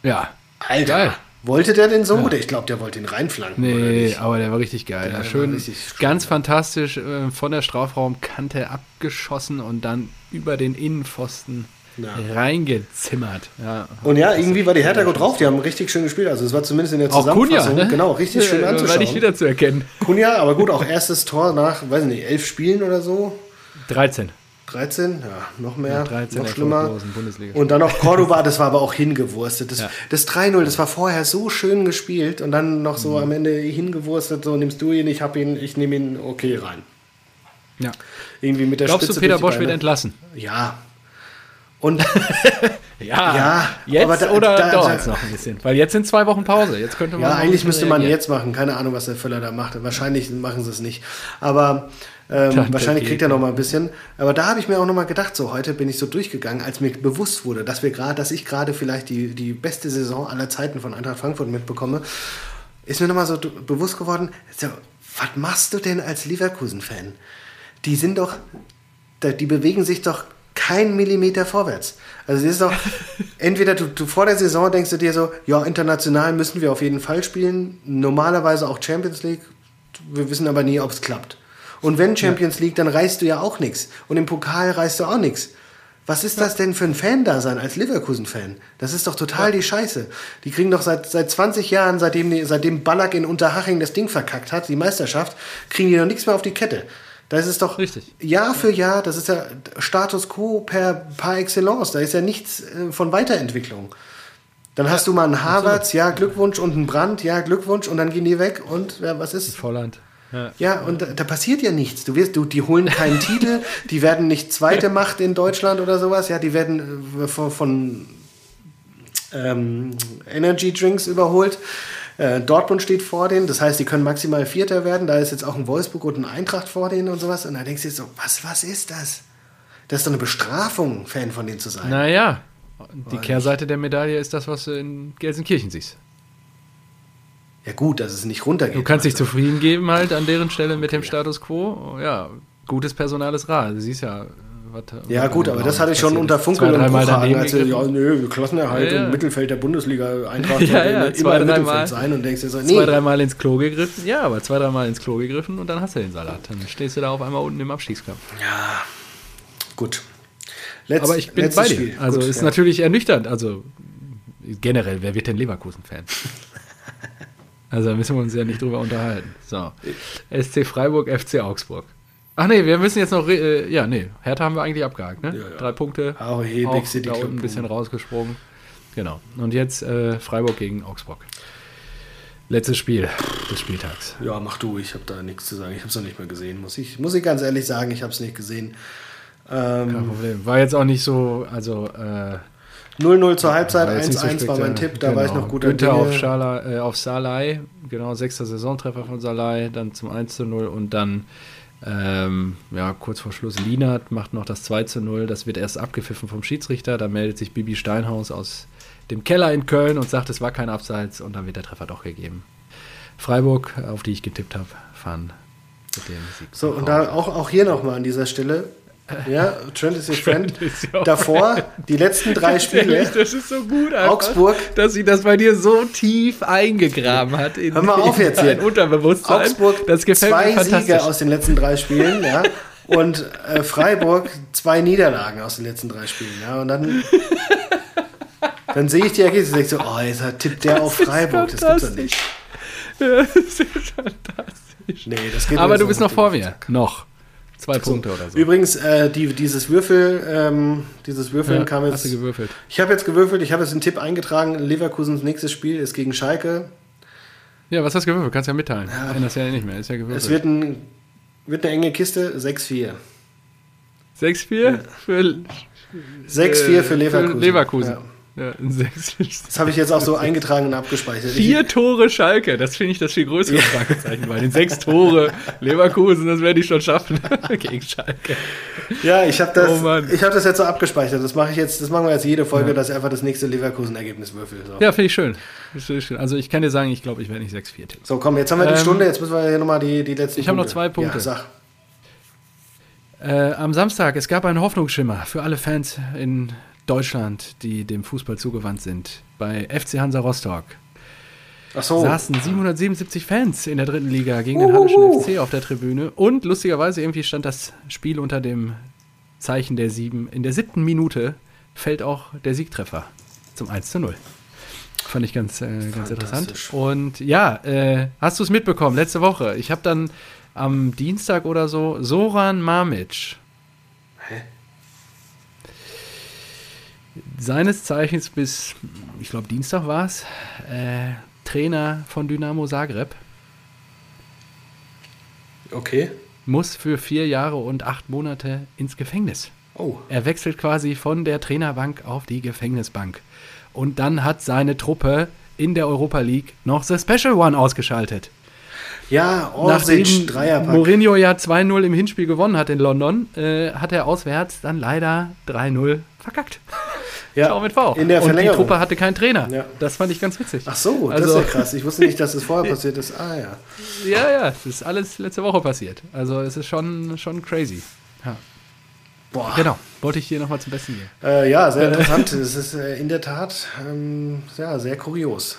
A: Ja.
B: Alter,
A: Geil.
B: wollte der den so?
A: Ja.
B: Oder ich glaube, der wollte ihn reinflanken.
A: Nee, aber der war richtig geil.
B: Der
A: schön,
B: richtig
A: ganz
B: schön,
A: fantastisch äh, von der Strafraumkante abgeschossen und dann über den Innenpfosten
B: Ja.
A: reingezimmert. Ja.
B: Und ja, irgendwie war die Hertha gut drauf. Die haben richtig schön gespielt. Also es war zumindest in der
A: Auch Kunja,
B: Zusammenfassung
A: ne?
B: genau richtig schön
A: Äh, War
B: anzuschauen.
A: nicht wieder zu erkennen.
B: Kunja, aber gut, auch erstes Tor nach, weiß ich nicht, elf Spielen oder so.
A: 13.
B: 13, ja, noch mehr,
A: 13
B: noch schlimmer. Und dann noch Cordoba, das war aber auch hingewurstet. Das,
A: Ja.
B: das 3-0, das war vorher so schön gespielt und dann noch
A: Mhm.
B: so am Ende hingewurstet, so nimmst du ihn, ich hab ihn, ich nehme ihn, okay, rein.
A: Ja.
B: Irgendwie mit der
A: Glaubst
B: Spitze
A: du, Peter Bosch wird entlassen?
B: Ja. Und
A: Ja.
B: Ja,
A: Jetzt
B: da-
A: oder
B: da-
A: dauert es
B: da-
A: noch ein bisschen? Weil jetzt sind zwei Wochen Pause. Jetzt könnte man
B: ja, eigentlich müsste man jetzt machen. Keine Ahnung, was der Völler da macht. Wahrscheinlich machen sie es nicht. Aber ähm, wahrscheinlich kriegt er noch mal ein bisschen. Aber da habe ich mir auch noch mal gedacht, so heute bin ich so durchgegangen, als mir bewusst wurde, dass wir gerade, dass ich gerade vielleicht die, die beste Saison aller Zeiten von Eintracht Frankfurt mitbekomme, ist mir noch mal so bewusst geworden, so, was machst du denn als Leverkusen-Fan? Die sind doch, die bewegen sich doch kein Millimeter vorwärts. Also das ist doch, entweder du, du vor der Saison denkst du dir so, ja, international müssen wir auf jeden Fall spielen, normalerweise auch Champions League, wir wissen aber nie, ob es klappt. Und wenn Champions League, dann reißt du ja auch nichts. Und im Pokal reißt du auch nichts. Was ist das denn für ein Fan-Dasein als Leverkusen-Fan? Das ist doch total die Scheiße. Die kriegen doch seit, seit 20 Jahren, seitdem, seitdem Ballack in Unterhaching das Ding verkackt hat, die Meisterschaft, kriegen die noch nichts mehr auf die Kette. Das ist doch
A: Richtig.
B: Jahr für Jahr, das ist ja Status quo per par excellence. Da ist ja nichts äh, von Weiterentwicklung. Dann hast du mal einen Harvards, ja, Glückwunsch, und einen Brand, ja, Glückwunsch, und dann gehen die weg und ja, was ist?
A: Volland. Ja.
B: Ja, und da, da passiert ja nichts. Du wirst, du, die holen keinen Titel, die werden nicht zweite Macht in Deutschland oder sowas. Ja, die werden äh, von, von ähm, Energy Drinks überholt. Äh, Dortmund steht vor denen, das heißt, die können maximal Vierter werden. Da ist jetzt auch ein Wolfsburg und ein Eintracht vor denen und sowas. Und da denkst du dir so, was, was ist das? Das ist doch eine Bestrafung, Fan von denen zu sein.
A: Naja, die Kehrseite der Medaille ist das, was du in Gelsenkirchen siehst.
B: Ja gut, dass es nicht runtergeht.
A: Du kannst dich
B: meinst du?
A: zufrieden geben halt an deren Stelle mit dem Status quo. Ja, gutes Personal ist rar. Du siehst ja, was
B: Ja gut, aber das hatte ich schon unter. Funkel
A: Zwei,
B: und
A: daneben
B: als sie, ja, nö, Klassenerhalt
A: Ja, ja.
B: und Mittelfeld der Bundesliga, Eintracht
A: Ja,
B: sollte
A: ja,
B: immer
A: zwei,
B: im
A: dreimal.
B: Mittelfeld sein und denkst dir so,
A: Zwei,
B: nee,
A: dreimal ins Klo gegriffen. Ja, aber zwei, dreimal ins Klo gegriffen und dann hast du den Salat. Dann stehst du da auf einmal unten im Abstiegskampf.
B: gut. Letz,
A: Aber ich bin bei dir.
B: Spiel.
A: Also
B: Gut,
A: ist
B: ja.
A: natürlich ernüchternd. Also generell, wer wird denn Leverkusen-Fan? also da müssen wir uns ja nicht drüber unterhalten. So. SC Freiburg, FC Augsburg. Ach nee, wir müssen jetzt noch, äh, ja, nee, Hertha haben wir eigentlich abgehakt, ne?
B: Ja, ja.
A: Drei Punkte.
B: Oh je,
A: auch
B: Big City
A: da unten ein bisschen rausgesprungen. Genau. Und jetzt äh, Freiburg gegen Augsburg. Letztes Spiel des Spieltags.
B: Ja, mach du, ich habe da nichts zu sagen. Ich habe es noch nicht mal gesehen, muss ich, muss ich ganz ehrlich sagen, ich habe es nicht gesehen.
A: Kein
B: Ähm,
A: Problem. War jetzt auch nicht so, also äh,
B: 0-0 zur Halbzeit,
A: War jetzt nicht so
B: 1-1 war mein. Tipp, da war ich
A: Genau.
B: noch guter
A: Günther
B: Dinge.
A: auf, Schala, äh, auf Salai, genau, sechster Saisontreffer von Salai, dann zum 1 zu 0 und dann, ähm, ja, kurz vor Schluss, Lienert macht noch das 2 zu 0, das wird erst abgepfiffen vom Schiedsrichter, da meldet sich Bibi Steinhaus aus dem Keller in Köln und sagt, es war kein Abseits und dann wird der Treffer doch gegeben. Freiburg, auf die ich getippt habe, fahren
B: mit dem Sieg. So, und da auch, auch hier nochmal an dieser Stelle. Ja, Trent ist your friend. Davor, die letzten drei Spiele.
A: Das ist so gut, einfach,
B: Augsburg.
A: Dass sie das bei dir so tief eingegraben hat.
B: In, Hör mal auf jetzt hier.
A: Unterbewusstsein.
B: Augsburg, das gefällt zwei mir Siege aus den letzten drei Spielen, ja. Und äh, Freiburg, zwei Niederlagen aus den letzten drei Spielen, ja. Und dann dann sehe ich die Ergebnisse und denke so, oh, jetzt tippt der auf Freiburg. Das gibt's doch nicht.
A: Ja, das ist fantastisch. Nee, das geht Aber du bist noch vor mir. Noch. Zwei so. Punkte oder so.
B: Übrigens, äh, die, dieses Würfel, ähm, dieses Würfeln ja, kam jetzt.
A: Hast du gewürfelt?
B: Ich habe jetzt gewürfelt, ich habe jetzt einen Tipp eingetragen. Leverkusens nächstes Spiel ist gegen Schalke.
A: Ja, was hast du gewürfelt? Kannst ja mitteilen. Ja. Änderst ja nicht mehr, ist ja gewürfelt.
B: Es wird, ein, wird eine enge Kiste, 6-4.
A: 6-4? Ja. Für
B: 6-4 für Leverkusen. Für
A: Leverkusen. Ja.
B: Ja, das habe ich jetzt auch so so abgespeichert.
A: Vier Tore Schalke, das finde ich das viel größere Fragezeichen, weil den sechs Tore Leverkusen, das werde ich schon schaffen gegen Schalke.
B: Ja, ich habe das, oh hab das jetzt so abgespeichert. Das mache ich jetzt, das machen wir jetzt jede Folge, ja. dass ich einfach das nächste Leverkusen-Ergebnis würfel. So.
A: Ja, finde ich schön. Also ich kann dir sagen, ich glaube, ich werde nicht 6-4 tippen.
B: So, komm, jetzt haben wir die ähm, Stunde, jetzt müssen wir hier nochmal die, die letzten
A: Ich habe noch zwei Punkte. Ja, sag. Äh, am Samstag, es gab einen Hoffnungsschimmer für alle Fans in Deutschland, die dem Fußball zugewandt sind. Bei FC Hansa Rostock
B: so.
A: saßen 777 Fans in der dritten Liga gegen den Hallischen FC auf der Tribüne. Und lustigerweise irgendwie stand das Spiel unter dem Zeichen der sieben. In der siebten Minute fällt auch der Siegtreffer zum 1 zu 0. Fand ich ganz, äh, ganz interessant. Und ja, äh, hast du es mitbekommen, letzte Woche? Ich habe dann am Dienstag oder so Soran Mamic. Seines Zeichens bis, ich glaube, Dienstag war es, äh, Trainer von Dynamo Zagreb.
B: Okay.
A: Muss für vier Jahre und acht Monate ins Gefängnis.
B: Oh.
A: Er wechselt quasi von der Trainerbank auf die Gefängnisbank. Und dann hat seine Truppe in der Europa League noch The Special One ausgeschaltet.
B: Ja, Orsic, Dreierpack.
A: Mourinho ja 2-0 im Hinspiel gewonnen hat in London, äh, hat er auswärts dann leider 3-0 verkackt.
B: Ja, Schau
A: mit V.
B: In der
A: Und die Truppe hatte keinen Trainer. Ja. Das fand ich ganz witzig.
B: Ach so, das also, ist ja krass. Ich wusste nicht, dass das vorher passiert ist. Ah ja.
A: Ja, ja, das ist alles letzte Woche passiert. Also es ist schon, schon crazy. Ja. Boah. Genau, wollte ich hier nochmal zum Besten geben.
B: Äh, ja, sehr interessant. es ist äh, in der Tat ähm, ja, sehr kurios.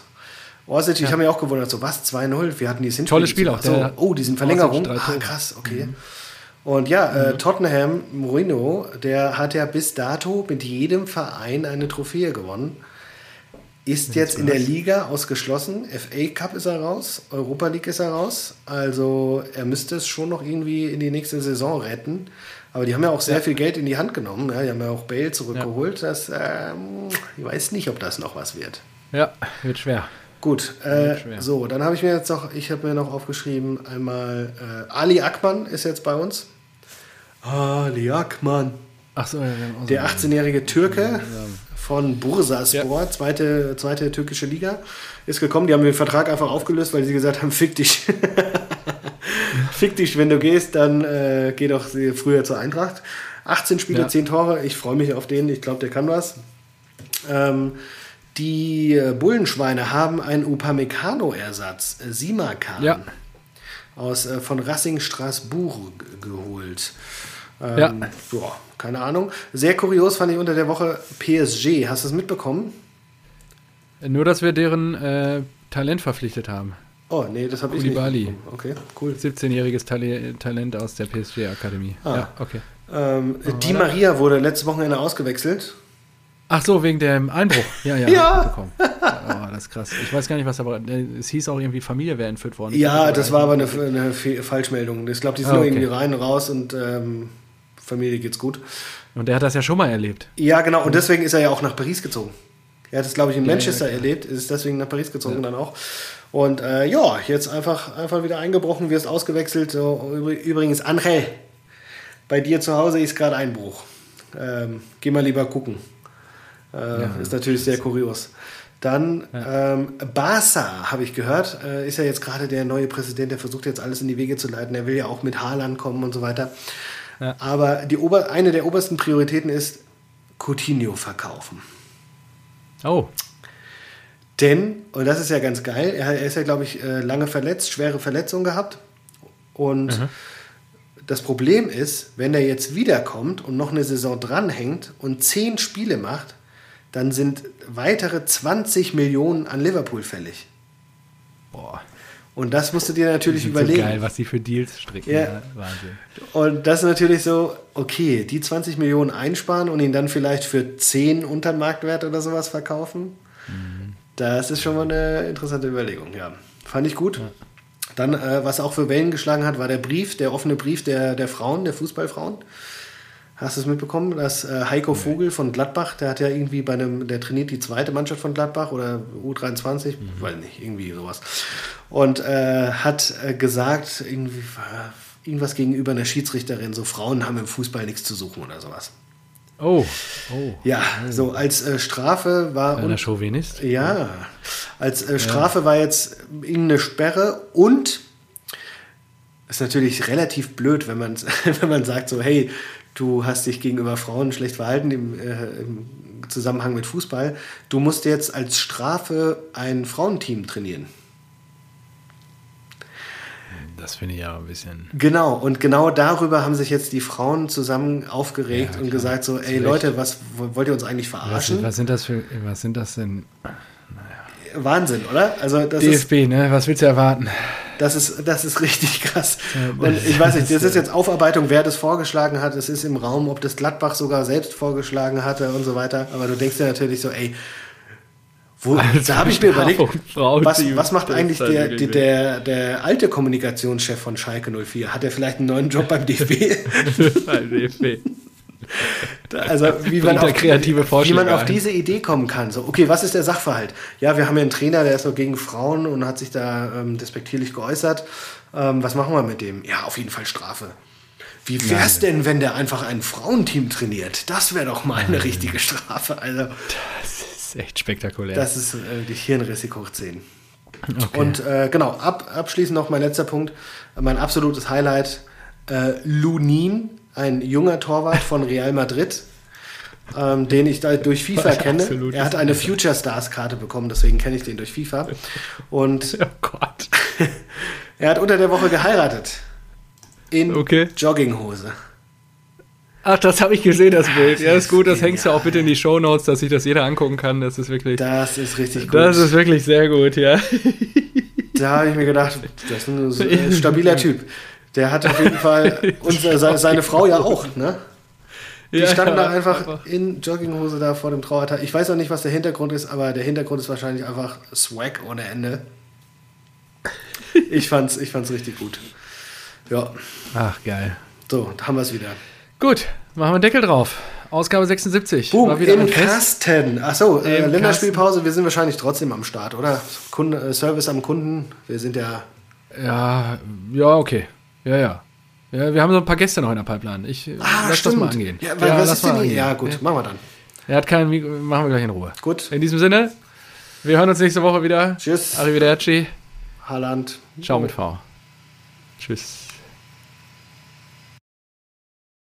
B: Orsic, ja. ich habe mich auch gewundert, so was, 2-0, wir hatten die
A: Tolles Spiel auch.
B: So, oh, die sind Verlängerung. Ah, krass, okay. Mhm. Und ja, äh, mhm. Tottenham, Mourinho, der hat ja bis dato mit jedem Verein eine Trophäe gewonnen. Ist jetzt in der Liga ausgeschlossen. FA Cup ist er raus, Europa League ist er raus. Also er müsste es schon noch irgendwie in die nächste Saison retten. Aber die haben ja auch sehr ja. viel Geld in die Hand genommen. Ja, die haben ja auch Bale zurückgeholt. Ja. Das, ähm, ich weiß nicht, ob das noch was wird.
A: Ja, wird schwer.
B: Gut, äh, so, dann habe ich mir jetzt noch, ich habe mir noch aufgeschrieben, einmal äh, Ali Akman ist jetzt bei uns. Ali Akman.
A: Ach so, ja,
B: Der 18-jährige Türke von Bursaspor, ja. zweite, zweite türkische Liga, ist gekommen. Die haben den Vertrag einfach aufgelöst, weil sie gesagt haben, fick dich. fick dich, wenn du gehst, dann äh, geh doch früher zur Eintracht. 18 Spiele, ja. 10 Tore. Ich freue mich auf den. Ich glaube, der kann was. Ähm, die äh, Bullenschweine haben einen Upamecano-Ersatz, äh, Simakan, ja. aus, äh, von Racing Straßburg geholt. Ähm, ja. Boah, keine Ahnung. Sehr kurios fand ich unter der Woche PSG. Hast du es mitbekommen?
A: Nur, dass wir deren äh, Talent verpflichtet haben.
B: Oh, nee, das habe ich
A: nicht. Bali.
B: Okay, cool.
A: 17-jähriges Talent aus der PSG-Akademie.
B: Ah. Ja, okay. Ähm, die Maria wurde letzte Wochenende ausgewechselt.
A: Ach so, wegen dem Einbruch. Ja, ja.
B: ja.
A: Oh, das ist krass. Ich weiß gar nicht, was aber. Äh, es hieß auch irgendwie, Familie wäre entführt worden.
B: Ja, das war aber eine, eine Falschmeldung. Ich glaube, die sind ah, okay. irgendwie rein, raus und ähm, Familie geht's gut.
A: Und er hat das ja schon mal erlebt.
B: Ja, genau. Und deswegen ist er ja auch nach Paris gezogen. Er hat es, glaube ich, in ja, Manchester ja, erlebt, ist deswegen nach Paris gezogen dann auch. Und äh, ja, jetzt einfach, einfach wieder eingebrochen, wirst ausgewechselt. Übrigens, Angel, bei dir zu Hause ist gerade Einbruch. Ähm, geh mal lieber gucken. Äh, ja, ist natürlich sehr kurios. Dann ja. ähm, Barca, habe ich gehört, äh, ist ja jetzt gerade der neue Präsident, der versucht jetzt alles in die Wege zu leiten. Er will ja auch mit Haaland kommen und so weiter. Ja. Aber die Ober eine der obersten Prioritäten ist Coutinho verkaufen.
A: Oh.
B: Denn, und das ist ja ganz geil, er, er ist ja, glaube ich, äh, lange verletzt, schwere Verletzungen gehabt. Und
A: Mhm.
B: das Problem ist, wenn er jetzt wiederkommt und noch eine Saison dranhängt und zehn Spiele macht, dann sind weitere 20 Millionen an Liverpool fällig.
A: Boah.
B: Und das musst du dir natürlich
A: So
B: überlegen.
A: geil, was die für Deals stricken.
B: Ja.
A: Ja. Wahnsinn.
B: Und das ist natürlich so, okay, die 20 Millionen einsparen und ihn dann vielleicht für 10 unter Marktwert oder sowas verkaufen. Das ist schon mal eine interessante Überlegung, ja. Fand ich gut. Dann, äh, was auch für Wellen geschlagen hat, war der Brief, der offene Brief der, der Frauen, der Fußballfrauen. Hast du es mitbekommen, dass äh, Heiko Vogel von Gladbach, der hat ja irgendwie bei einem, der trainiert die zweite Mannschaft von Gladbach oder U23, weiß nicht, irgendwie sowas. Und äh, hat äh, gesagt, irgendwie, äh, irgendwas gegenüber einer Schiedsrichterin, so Frauen haben im Fußball nichts zu suchen oder sowas.
A: Oh, oh.
B: Ja, so als äh, Strafe war.
A: Einer Chauvinist?
B: Ja, als äh, Strafe war jetzt irgendeine Sperre und ist natürlich relativ blöd, wenn man, wenn man sagt so, hey, du hast dich gegenüber Frauen schlecht verhalten im, äh, im Zusammenhang mit Fußball. Du musst jetzt als Strafe ein Frauenteam trainieren.
A: Das finde ich ja ein bisschen.
B: Genau, und genau darüber haben sich jetzt die Frauen zusammen aufgeregt
A: Ja,
B: und gesagt so, ey. Leute, was wollt ihr uns eigentlich
A: Was,
B: verarschen?
A: was sind das für. Was sind das denn?
B: Wahnsinn, oder? Also das ist
A: DFB, ne? Was willst du erwarten?
B: Das ist, das ist richtig krass. Und ich weiß nicht, das ist jetzt Aufarbeitung, wer das vorgeschlagen hat. Es ist im Raum, ob das Gladbach sogar selbst vorgeschlagen hatte und so weiter. Aber du denkst dir natürlich so, ey, wo, da habe ich mir überlegt, was, was macht eigentlich der,
A: wirklich
B: der, der alte Kommunikationschef von Schalke 04? Hat er vielleicht einen neuen Job beim DFB?
A: Halt DFB.
B: Also wie man, auf,
A: kreative
B: wie man auf diese Idee kommen kann. So, okay, was ist der Sachverhalt? Ja, wir haben ja einen Trainer, der ist so gegen Frauen und hat sich da ähm, despektierlich geäußert. Ähm, was machen wir mit dem? Ja, auf jeden Fall Strafe. Wie wär's denn, wenn der einfach ein Frauenteam trainiert? Das wäre doch mal eine richtige Strafe. Also,
A: Das ist echt spektakulär.
B: das ist äh, die Hirnrissig hoch 10.
A: okay.
B: Und äh, genau, ab, abschließend noch mein letzter Punkt. Mein absolutes Highlight: äh, Lunin, ein junger Torwart von Real Madrid, ähm, den ich da durch FIFA kenne. Er hat eine Future Stars Karte bekommen, deswegen kenne ich den durch FIFA. Und
A: oh Gott.
B: er hat unter der Woche geheiratet. In
A: Okay.
B: Jogginghose.
A: Ach, das habe ich gesehen, das Bild. Ja,
B: das
A: ist gut, das
B: ist
A: hängst du auch bitte in die Shownotes, dass sich das jeder angucken kann. Das ist wirklich.
B: Das ist richtig gut.
A: Das ist wirklich sehr gut, ja.
B: Da habe ich mir gedacht, das ist ein stabiler Typ. Der hat auf jeden Fall, und se- seine, seine Frau ja auch, ne? Die
A: ja,
B: standen da einfach in Jogginghose da vor dem Trauertag. Ich weiß auch nicht, was der Hintergrund ist, aber der Hintergrund ist wahrscheinlich einfach Swag ohne Ende. Ich fand's, ich fand's richtig gut. Ja,
A: Ach, geil.
B: so, da haben wir es wieder.
A: Gut, machen wir einen Deckel drauf. Ausgabe 76.
B: Boom,
A: War wieder
B: im. Kasten. Achso, äh, Länderspielpause, wir sind wahrscheinlich trotzdem am Start, oder? Kunde, äh, Service am Kunden, wir sind ja.
A: Ja, ja, okay. Ja, ja. Ja, wir haben so ein paar Gäste noch in der Pipeline. Ich äh, lass das mal angehen.
B: Ah, Ja, weil, was ist denn
A: angehen.
B: Ja, gut, machen wir dann.
A: Er hat keinen Mikro, machen wir gleich in Ruhe.
B: Gut.
A: In diesem Sinne, wir hören uns nächste Woche wieder.
B: Tschüss.
A: Arrivederci.
B: Haaland.
A: Ciao mit V. Tschüss.